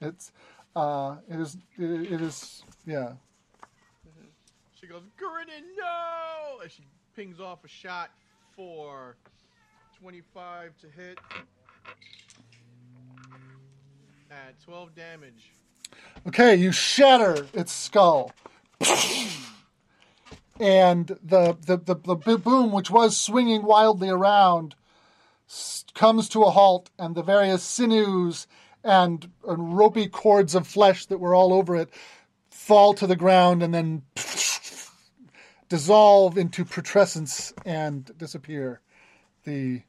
A: It's. Uh. It is. It, it is. Yeah.
D: She goes, Grinning, no! And she pings off a shot for 25 to hit. At 12 damage.
A: Okay, you shatter its skull. and the, the, the, the boom, which was swinging wildly around, comes to a halt, and the various sinews and, and ropey cords of flesh that were all over it fall to the ground and then dissolve into putrescence and disappear. The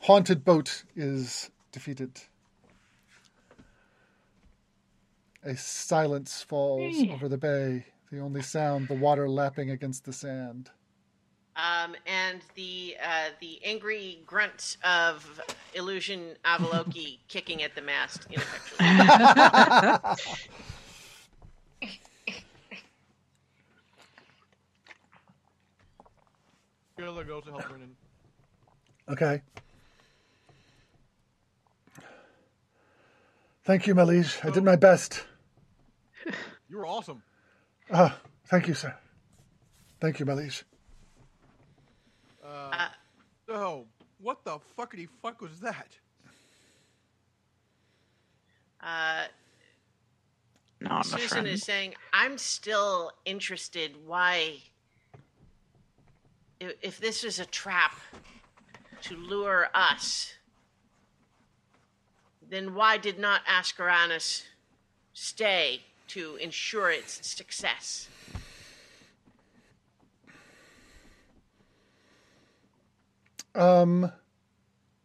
A: haunted boat is defeated. A silence falls
B: Hey.
A: over the bay, the only sound the water lapping against the sand.
C: Um, and the uh, the angry grunt of illusion Avaloki kicking at the mast ineffectually.
D: Gilla goes to help Gurinen.
A: Okay. Thank you, my liege. I did my best.
D: You were awesome.
A: Ah, thank you, sir. Thank you, my liege.
D: Uh,
C: Uh,
D: so, what the fuckity fuck was that?
C: uh,
B: Not Ssussan
C: is saying, "I'm still interested. Why, if, if this is a trap to lure us, then why did not Ascaranus stay to ensure its success?"
A: Um,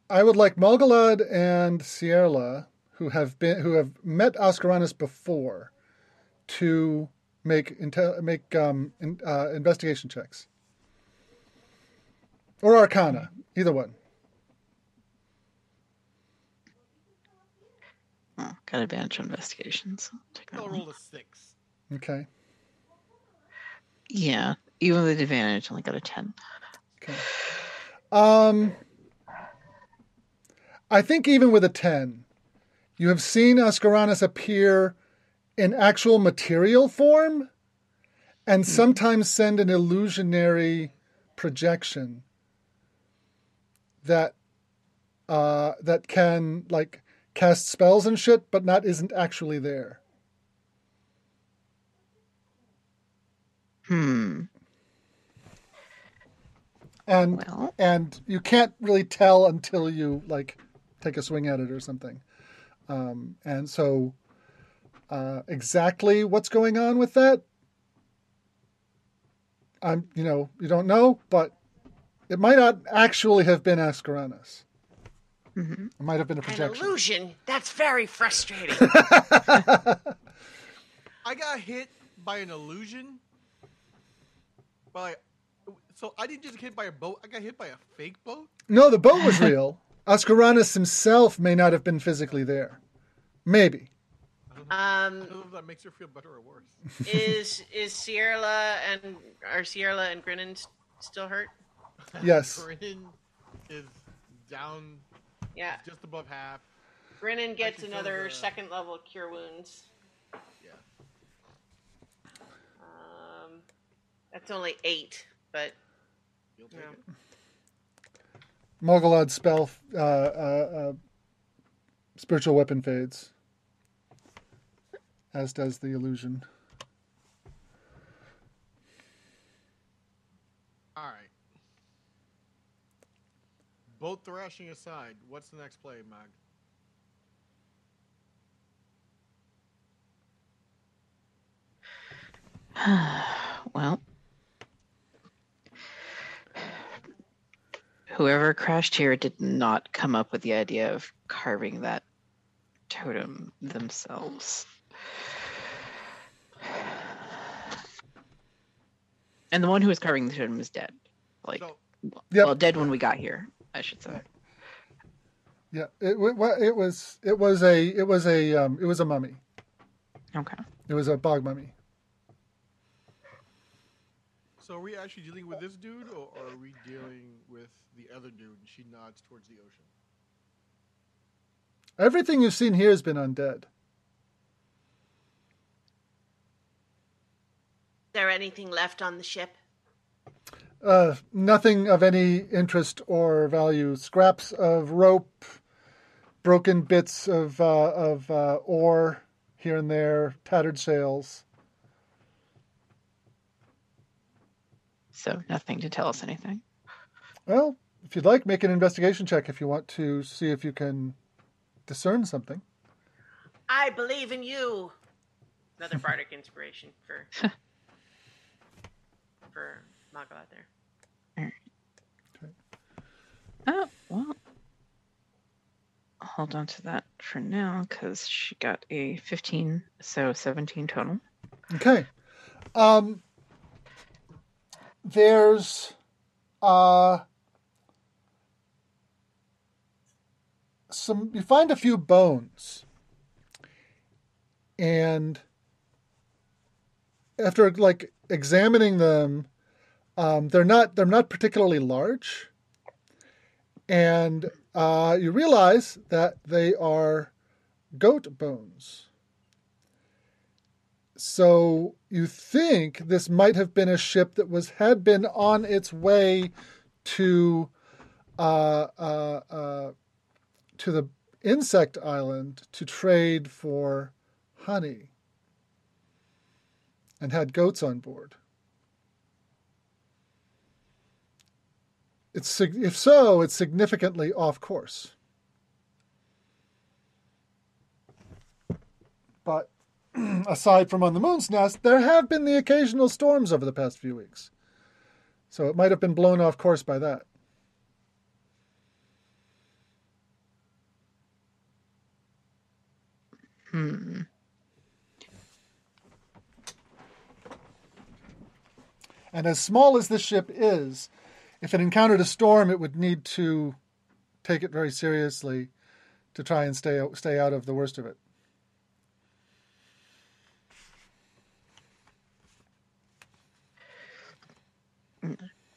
A: I would like Malgalad and Sierla, who have been who have met Oscaranus before, to make make um, in, uh, investigation checks or Arcana, either one.
B: Oh, got advantage on investigations. Take that
D: I'll roll a six.
A: Okay.
B: Yeah, even with advantage, only got a ten.
A: Okay. Um, I think even with a 10, you have seen Ascaranus appear in actual material form and sometimes send an illusionary projection that uh, that can like cast spells and shit, but not isn't actually there.
B: Hmm.
A: and
B: Well.
A: and you can't really tell until you like take a swing at it or something. Um, and so, uh, exactly what's going on with that, I'm you know you don't know, but it might not actually have been Ascaranis.
B: Mhm.
A: It might have been a projection.
C: An illusion. That's very frustrating.
D: I got hit by an illusion. By, so I didn't just get hit by a boat. I got hit by a fake boat.
A: No, the boat was real. Ascaranis himself may not have been physically there. Maybe.
D: I
C: um,
D: don't know if that makes her feel better or worse.
C: is is Sierla and are Sierla and Grinnin s- still hurt?
A: Yes.
D: Corinne is down
C: Yeah,
D: just above half.
C: Grinnin gets another
D: feels, uh,
C: second level cure wounds.
D: Yeah.
C: Um, that's only eight, but
D: You'll take
C: Yeah.
D: it.
A: Malgalad's spell, uh, uh, uh, spiritual weapon fades, as does the illusion.
D: All right. Boat thrashing aside, what's the next play, Mag?
B: Well, whoever crashed here did not come up with the idea of carving that totem themselves. And the one who was carving the totem is dead. Like,
D: So,
A: Yep.
B: well, dead when we got here, I should say.
A: Yeah, it, wa- wa- it was it was a it was a um, it was a mummy.
B: Okay.
A: It was a bog mummy.
D: so are we actually dealing with this dude, or are we dealing with the other dude? And she nods towards the ocean.
A: Everything you've seen here has been undead.
C: is there anything left on the ship?
A: Uh, nothing of any interest or value. Scraps of rope, broken bits of uh, of uh, ore here and there, tattered sails.
B: So nothing to tell us anything.
A: Well, if you'd like, make an investigation check if you want to see if you can discern something.
C: I believe in you. Another bardic inspiration for for out there.
B: Oh, well. Hold on to that for now because she got a 15, so 17 total.
A: Okay. Um, there's uh, some. You find a few bones, and after like examining them, um, they're not they're not particularly large, and uh, you realize that they are goat bones. So you think this might have been a ship that was had been on its way to uh, uh, uh, to the insect island to trade for honey and had goats on board. It's if so, it's significantly off course. But aside from on the moon's nest, there have been the occasional storms over the past few weeks. So it might have been blown off course by that.
B: Hmm.
A: And as small as this ship is, if it encountered a storm, it would need to take it very seriously to try and stay stay out of the worst of it.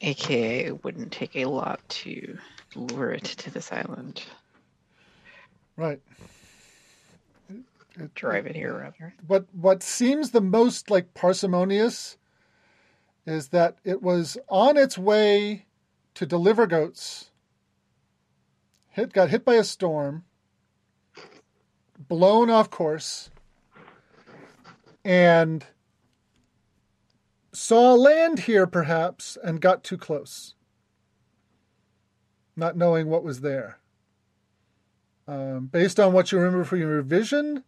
B: AKA, it wouldn't take a lot to lure it to this island.
A: Right. It-
B: Drive it here, rather.
A: what what seems the most like parsimonious is that it was on its way to deliver goats hit got hit by a storm blown off course and saw land here perhaps and got too close not knowing what was there. Um, based on what you remember from your vision,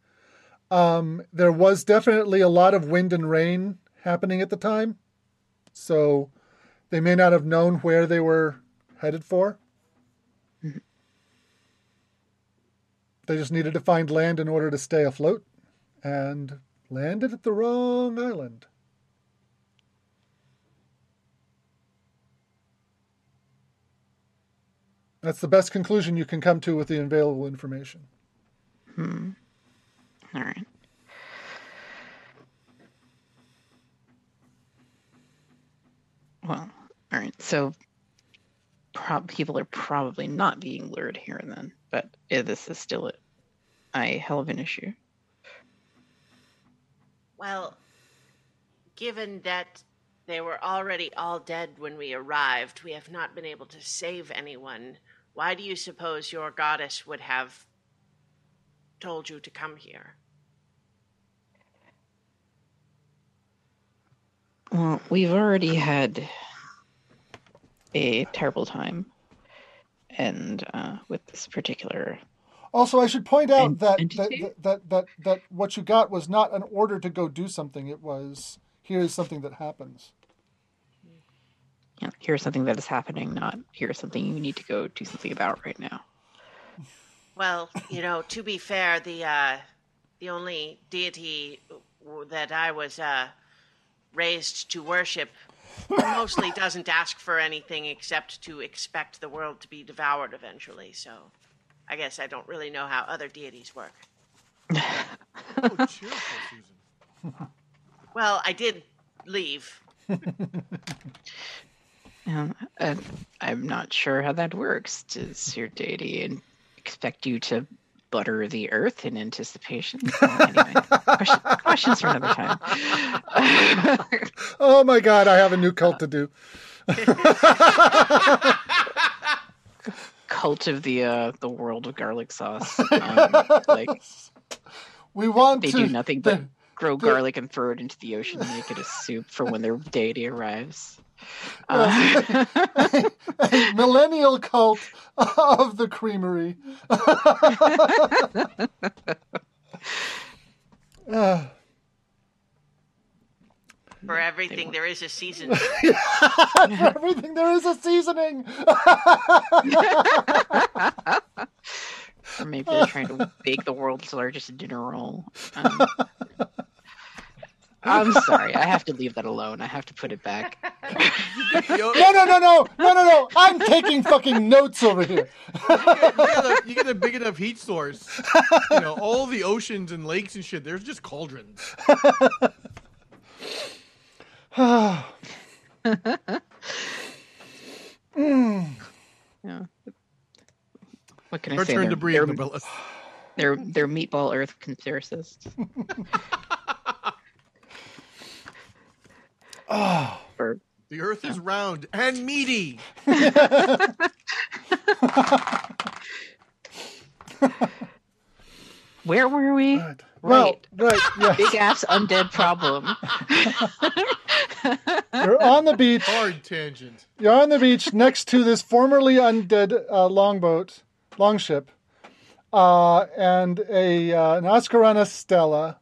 A: um, there was definitely a lot of wind and rain happening at the time. So they may not have known where they were headed for. They just needed to find land in order to stay afloat and landed at the wrong island. That's the best conclusion you can come to with the available information.
B: Hmm. All right. Well, all right. So prob- people are probably not being lured here and then, but uh, this is still a, a hell of an issue.
C: Well, given that they were already all dead when we arrived, we have not been able to save anyone. Why do you suppose your goddess would have told you to come here?
B: Well, we've already had a terrible time, and uh, with this particular.
A: Also, I should point out
B: En-
A: that, that, that, that, that, that what you got was not an order to go do something. It was, here's something that happens.
B: Yeah, here's something that is happening, not here's something you need to go do something about right now.
C: Well, you know, to be fair, the uh, the only deity that I was uh, raised to worship mostly doesn't ask for anything except to expect the world to be devoured eventually. So, I guess I don't really know how other deities work.
D: Oh, cheerful, Ssussan.
C: Well, I did leave.
B: Um, uh, I'm not sure how that works. Does your deity expect you to butter the earth in anticipation? Anyway, question, questions for another time.
A: Oh my god, I have a new cult to do.
B: Cult of the uh, the world of garlic sauce. Um, like
A: We want
B: they
A: to.
B: do nothing but
A: the-
B: grow
A: the-
B: garlic and throw it into the ocean and make it a soup for when their deity arrives. Uh,
A: a millennial cult of the creamery. Uh,
C: For everything, there is a season.
A: for everything there is a seasoning.
B: or maybe they're trying to bake the world's largest dinner roll. Um, I'm sorry, I have to leave that alone. I have to put it back.
A: No, no, no, no, no, no, no. I'm taking fucking notes over here.
D: you, get, you, get a, you get a big enough heat source. You know, all the oceans and lakes and shit. There's just cauldrons.
B: Yeah. What can I say?
D: turn
B: They're,
D: to breathe,
B: they're, they're, they're meatball earth conspiracists.
A: Oh,
B: Or
D: The earth is round and meaty.
B: where were we?
A: God. Well, right, yes.
B: Big ass undead problem.
A: You're on the beach.
D: Hard tangent.
A: You're on the beach next to this formerly undead uh, longboat, longship, uh, and a uh, an Ascarana stela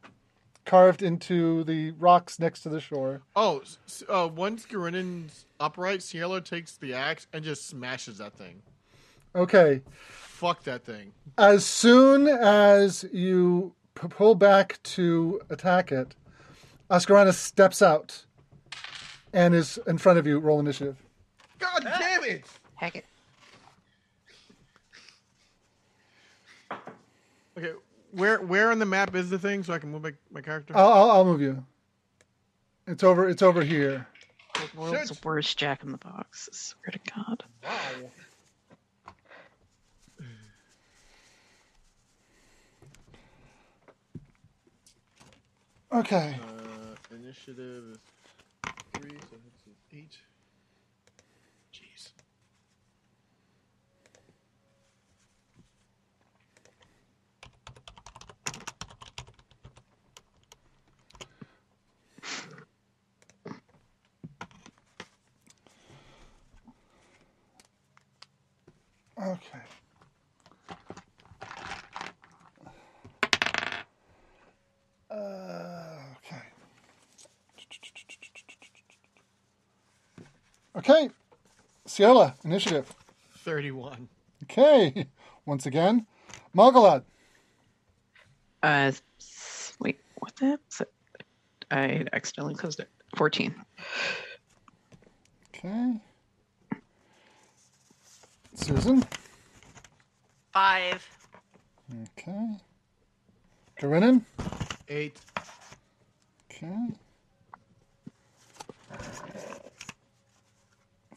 A: carved into the rocks next to the shore.
D: Oh, s- s- uh, once Garinan's upright, Sierla takes the axe and just smashes that thing.
A: Okay.
D: Fuck that thing.
A: As soon as you p- pull back to attack it, Ascarana steps out and is in front of you. Roll initiative.
D: God damn it!
B: Heck it.
D: Okay, where where on the map is the thing so I can move my, my character?
A: I'll, I'll, I'll move you. It's over. It's over here.
B: World's
D: Shit.
B: worst Jack in the Box. I swear to God.
D: Wow.
A: Okay.
D: Uh, initiative is three, so this is eight. Jeez.
A: Okay. Uh, okay. Okay. Sierla, initiative.
D: 31.
A: Okay. Once again, Malgalad.
B: Uh, s- wait, what the heck? it? I accidentally closed it. 14.
A: Okay. Ssussan.
C: Five.
A: Okay. Karenin.
D: 8.
A: Okay.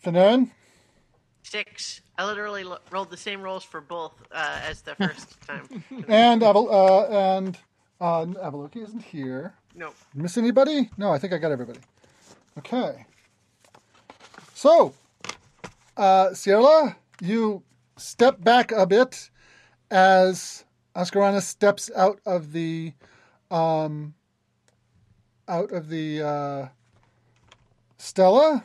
A: Finerran.
C: Six. I literally lo- rolled the same rolls for both uh, as the first time.
A: And Aval- uh, and uh, Avaloki isn't here.
C: Nope.
A: Miss anybody? No, I think I got everybody. Okay. So, uh, Sierla, you step back a bit as Ascaranus steps out of the um, out of the uh, stela,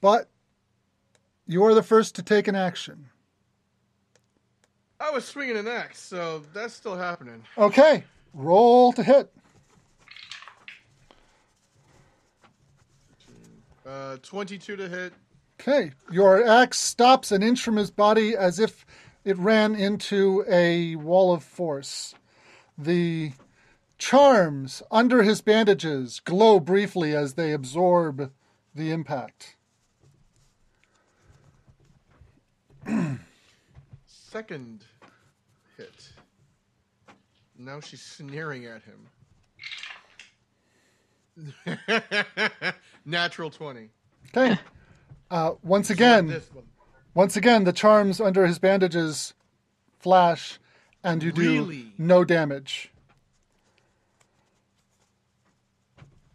A: but you are the first to take an action.
D: I was swinging an axe, so that's still happening.
A: Okay, roll to hit.
D: Uh, 22 to hit.
A: Okay, your axe stops an inch from his body as if it ran into a wall of force. The charms under his bandages glow briefly as they absorb the impact.
D: Second hit. Now she's sneering at him. Natural 20.
A: Okay. Uh, once again, once again, the charms under his bandages flash, and you do
D: Really?
A: no damage.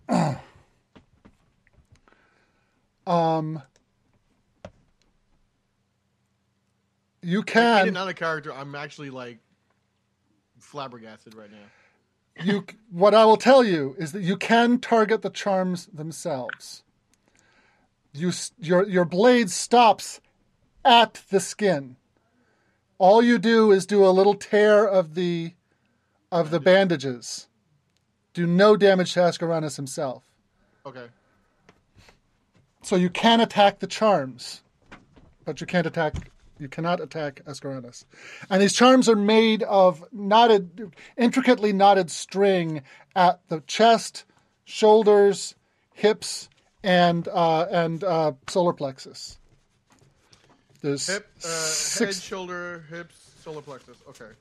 A: um, you can
D: out of character, I'm actually like flabbergasted right now.
A: you what I will tell you is that you can target the charms themselves. You your your blade stops at the skin. All you do is do a little tear of the of the bandages. Do no damage to Ascaranus himself.
D: Okay.
A: So you can attack the charms, but you can't attack. You cannot attack Ascaranus. And these charms are made of knotted, intricately knotted string at the chest, shoulders, hips, and uh, and uh, solar plexus. There's
D: Hip, uh, head,
A: six,
D: shoulder, hips, solar plexus. Okay.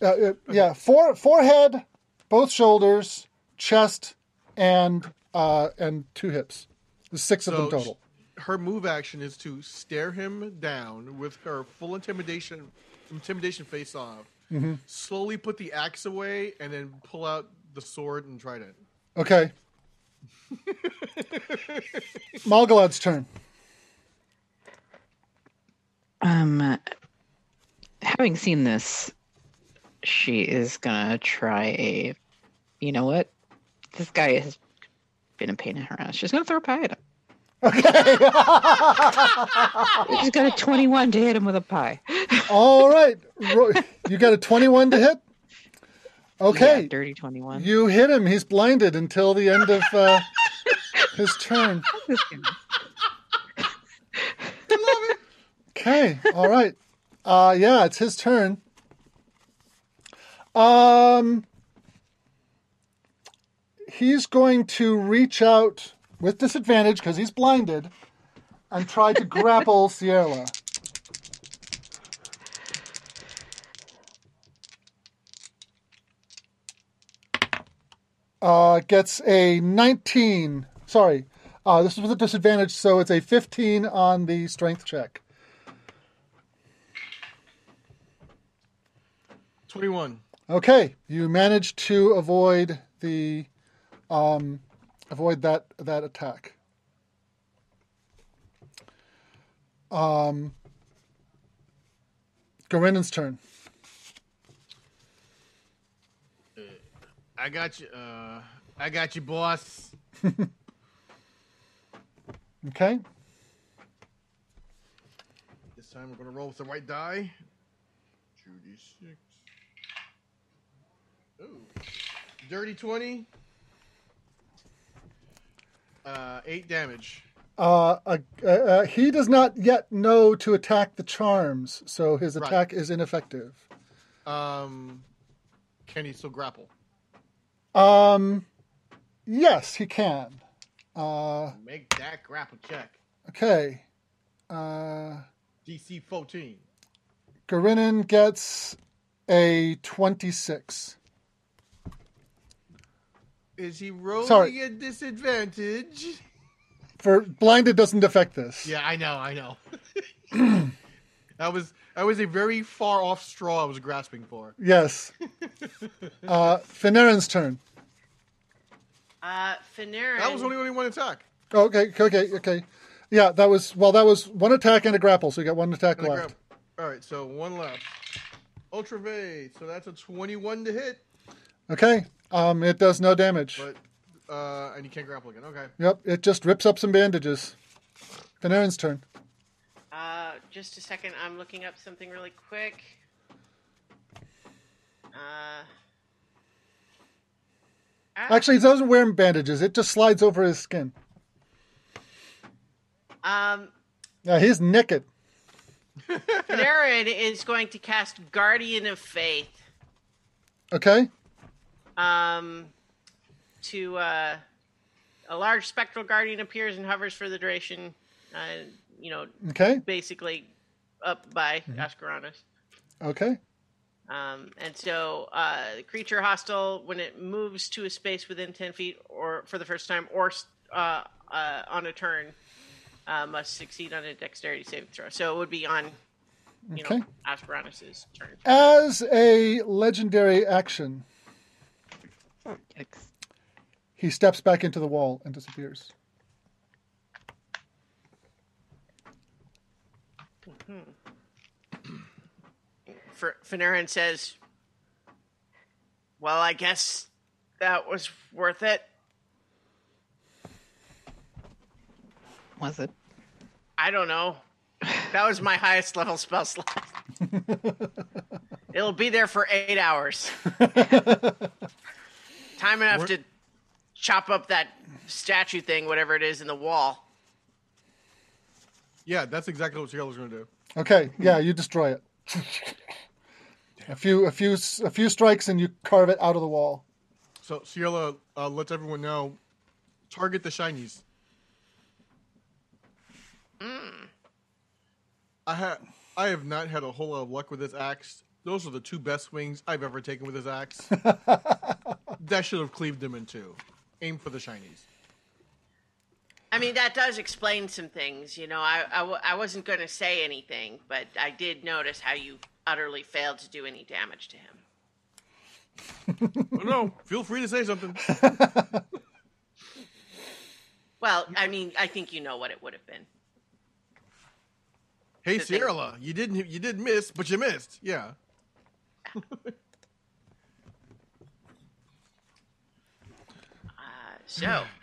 A: uh, uh, yeah, four, forehead, both shoulders, chest, and uh, and two hips. There's six of them total.
D: Her move action is to stare him down with her full intimidation intimidation face off.
A: Mm-hmm.
D: Slowly put the axe away and then pull out the sword and trident.
A: Okay. Malgalad's turn.
B: Um, having seen this, she is gonna try a. You know what? This guy has been a pain in her ass. She's gonna throw a pie at him.
A: Okay.
B: She's got a 21 to hit him with a pie.
A: All right. You got a 21 to hit? Okay.
B: Yeah, dirty 21.
A: You hit him. He's blinded until the end of uh, his turn. Okay. All right. Uh, yeah, it's his turn. Um, he's going to reach out with disadvantage because he's blinded and try to grapple Sierla. Uh, gets a 19. Sorry. Uh, this is with a disadvantage, so it's a 15 on the strength check.
D: 21.
A: Okay, you managed to avoid the um, avoid that that attack. Um, Garenon's turn.
D: I got you. Uh, I got you, boss.
A: Okay,
D: This time we're going to roll with the right die. 2d6. Ooh. Dirty 20. Uh, 8 damage.
A: Uh, uh, uh, uh, he does not yet know to attack the charms, so his
D: Right.
A: attack is ineffective.
D: Um, can he still grapple?
A: Um, yes, he can. Uh,
D: Make that grapple check.
A: okay. Uh,
D: DC 14.
A: Garinin gets a 26.
D: Is he rolling
A: Sorry.
D: a disadvantage?
A: For blinded doesn't affect this.
D: Yeah, I know, I know. that was that was a very far off straw I was grasping for.
A: Yes. Uh, Finerran's turn.
C: Uh, Finerran.
D: That was only only one attack.
A: Oh, okay, okay, okay. Yeah, that was well. That was one attack and a grapple, so you got one attack
D: And
A: left.
D: All right, so one left. Ultra Vade, so that's a 21 to hit,
A: Okay. Um, it does no damage.
D: but uh, and you can't grapple again. Okay.
A: Yep, it just rips up some bandages. Finerran's turn.
C: Uh, just a second. I'm looking up something really quick. Uh, ah,
A: Actually, he doesn't wear bandages. It just slides over his skin.
C: um,
A: Yeah, he's naked.
C: Finerran is going to cast Guardian of Faith.
A: Okay.
C: Um, to uh, a large spectral guardian appears and hovers for the duration. Uh, you know,
A: Okay.
C: basically up by Ascaronus.
A: Okay.
C: Um, and so uh, the creature hostile, when it moves to a space within 10 feet or for the first time or uh, uh, on a turn, uh, must succeed on a dexterity saving throw. So it would be on, you
A: Okay.
C: know, turn.
A: As a legendary action,
B: Yikes.
A: he steps back into the wall and disappears. Hmm.
C: For Finerran says, "Well, I guess that was worth it.
B: Was it?
C: I don't know. That was my highest level spell slot. It'll be there for eight hours. Time enough to chop up that statue thing, whatever it is, in the wall.
D: Yeah, that's exactly what Sierla's going to do.
A: Okay. Yeah, you destroy it. a few, a few, a few strikes, and you carve it out of the wall.
D: So Sierla uh, lets everyone know: target the shinies. I have I have not had a whole lot of luck with this axe. Those are the two best swings I've ever taken with this axe. that should have cleaved them in two. Aim for the shinies.
C: I mean, that does explain some things. You know, I, I, w- I wasn't going to say anything, but I did notice how you utterly failed to do any damage to him.
D: Oh, no, feel free to say something.
C: Well, I mean, I think you know what it would have been.
D: Hey,
C: The thing-
D: Sierla, you didn't you did miss, but you missed. Yeah.
C: Uh, so,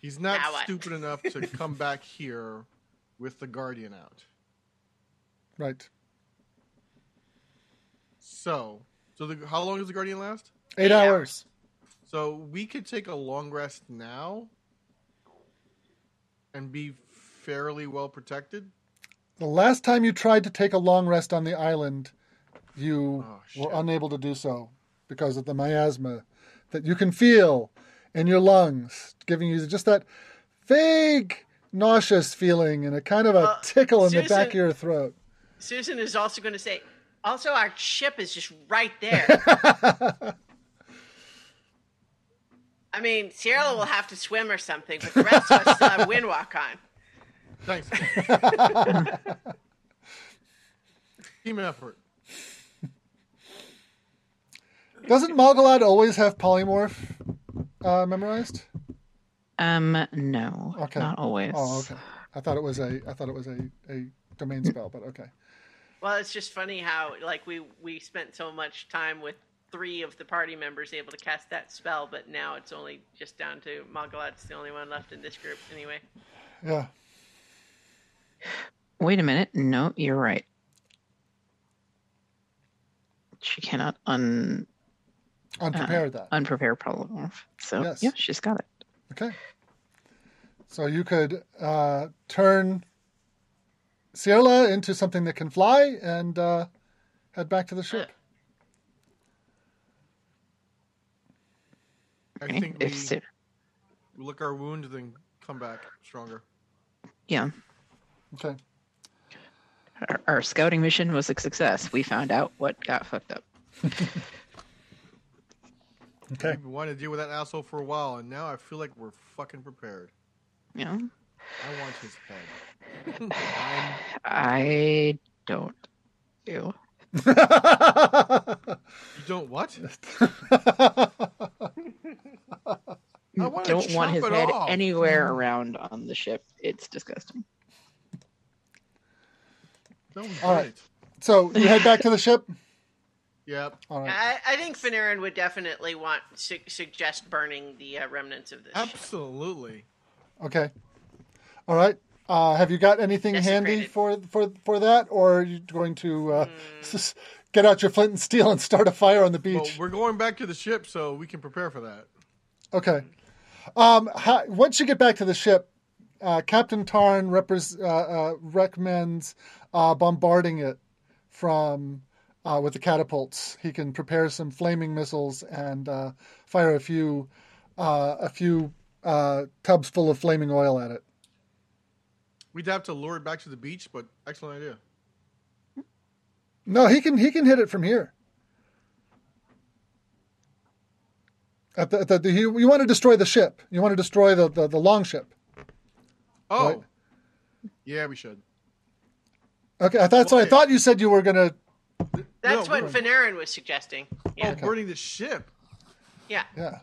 D: He's not
C: Now what?
D: stupid enough to come back here with the guardian out.
A: Right.
D: So, so the, how long does the guardian last?
A: Eight,
C: Eight
A: hours.
D: So we could take a long rest now and be fairly well protected.
A: The last time you tried to take a long rest on the island, you
D: Oh,
A: were unable to do so because of the miasma that you can feel in your lungs, giving you just that vague nauseous feeling and a kind of a
C: Uh,
A: tickle in the back of your throat.
C: Ssussan is also going to say, also, our ship is just right there. I mean, Sierla will have to swim or something, but the rest of us still have windwalk on.
D: Thanks. Team effort.
A: Doesn't Malgalad always have polymorph uh, memorized?
B: Um, no,
A: Okay.
B: not always.
A: Oh, okay. I thought it was a I thought it was a, a domain spell, but okay.
C: Well, it's just funny how like we we spent so much time with three of the party members able to cast that spell, but now it's only just down to Malgalad's the only one left in this group anyway.
A: Yeah.
B: Wait a minute. No, you're right. She cannot un
A: Unprepare that.
B: unprepare problem. So
A: Yes.
B: yeah, she's got it.
A: Okay. So you could uh, turn Sierla into something that can fly and uh, head back to the ship.
D: I
B: Okay,
D: think we
B: if so-
D: lick our wounds, then come back stronger.
B: yeah,
A: Okay.
B: our, our scouting mission was a success. We found out what got fucked up.
A: Okay.
D: We've been wanting to deal with that asshole for a while, and now I feel like we're fucking prepared.
B: Yeah.
D: I want his head. I'm-
B: don't do.
D: you don't what? I wanna
B: don't want his head
D: off.
B: anywhere around on the ship. It's disgusting.
D: That was
A: All right.
D: great.
A: so you head back to the ship.
D: Yep.
A: All right.
C: I, I think Finerran would definitely want su- suggest burning the uh, remnants of this. ship.
D: Absolutely.
A: Okay. All right. Uh, have you got anything handy for for for that, or are you going to uh, s- get out your flint and steel and start a fire on the
D: Well,
A: beach?
D: we're going back to the ship, so we can prepare for that.
A: Okay. Um, how, once you get back to the ship, uh, Captain Tarn repres- uh, uh, recommends uh, bombarding it from uh, with the catapults. He can prepare some flaming missiles and uh, fire a few uh, a few uh, tubs full of flaming oil at it.
D: We'd have to lure it back to the beach, but excellent idea.
A: No, he can he can hit it from here. At the, at the, the you, you want to destroy the ship. You want to destroy the, the, the long ship.
D: Oh,
A: Right.
D: yeah, we should.
A: Okay, I thought so. I thought you said you were gonna.
C: That's
D: No,
C: what
D: we're-
C: Finerran was suggesting. Yeah,
D: Oh, burning the ship.
C: yeah.
A: Yeah.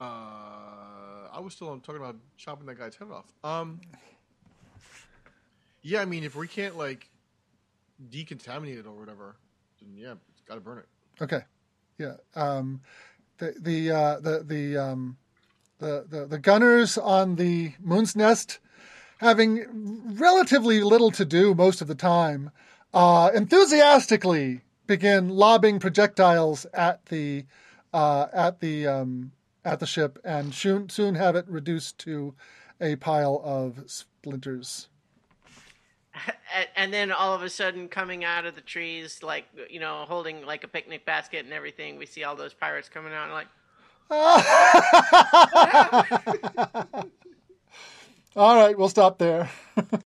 D: Uh, I was still talking about chopping that guy's head off. Um, yeah, I mean, if we can't like decontaminate it or whatever, then yeah, it's got to burn it.
A: Okay. Yeah. Um, the the uh, the the um, the, the the gunners on the Moon's Nest, having relatively little to do most of the time, uh, enthusiastically begin lobbing projectiles at the uh, at the um, at the ship, and soon soon have it reduced to a pile of splinters.
C: And, then all of a sudden, coming out of the trees, like you know, holding like a picnic basket and everything, we see all those pirates coming out. And like,
A: All right, we'll stop there.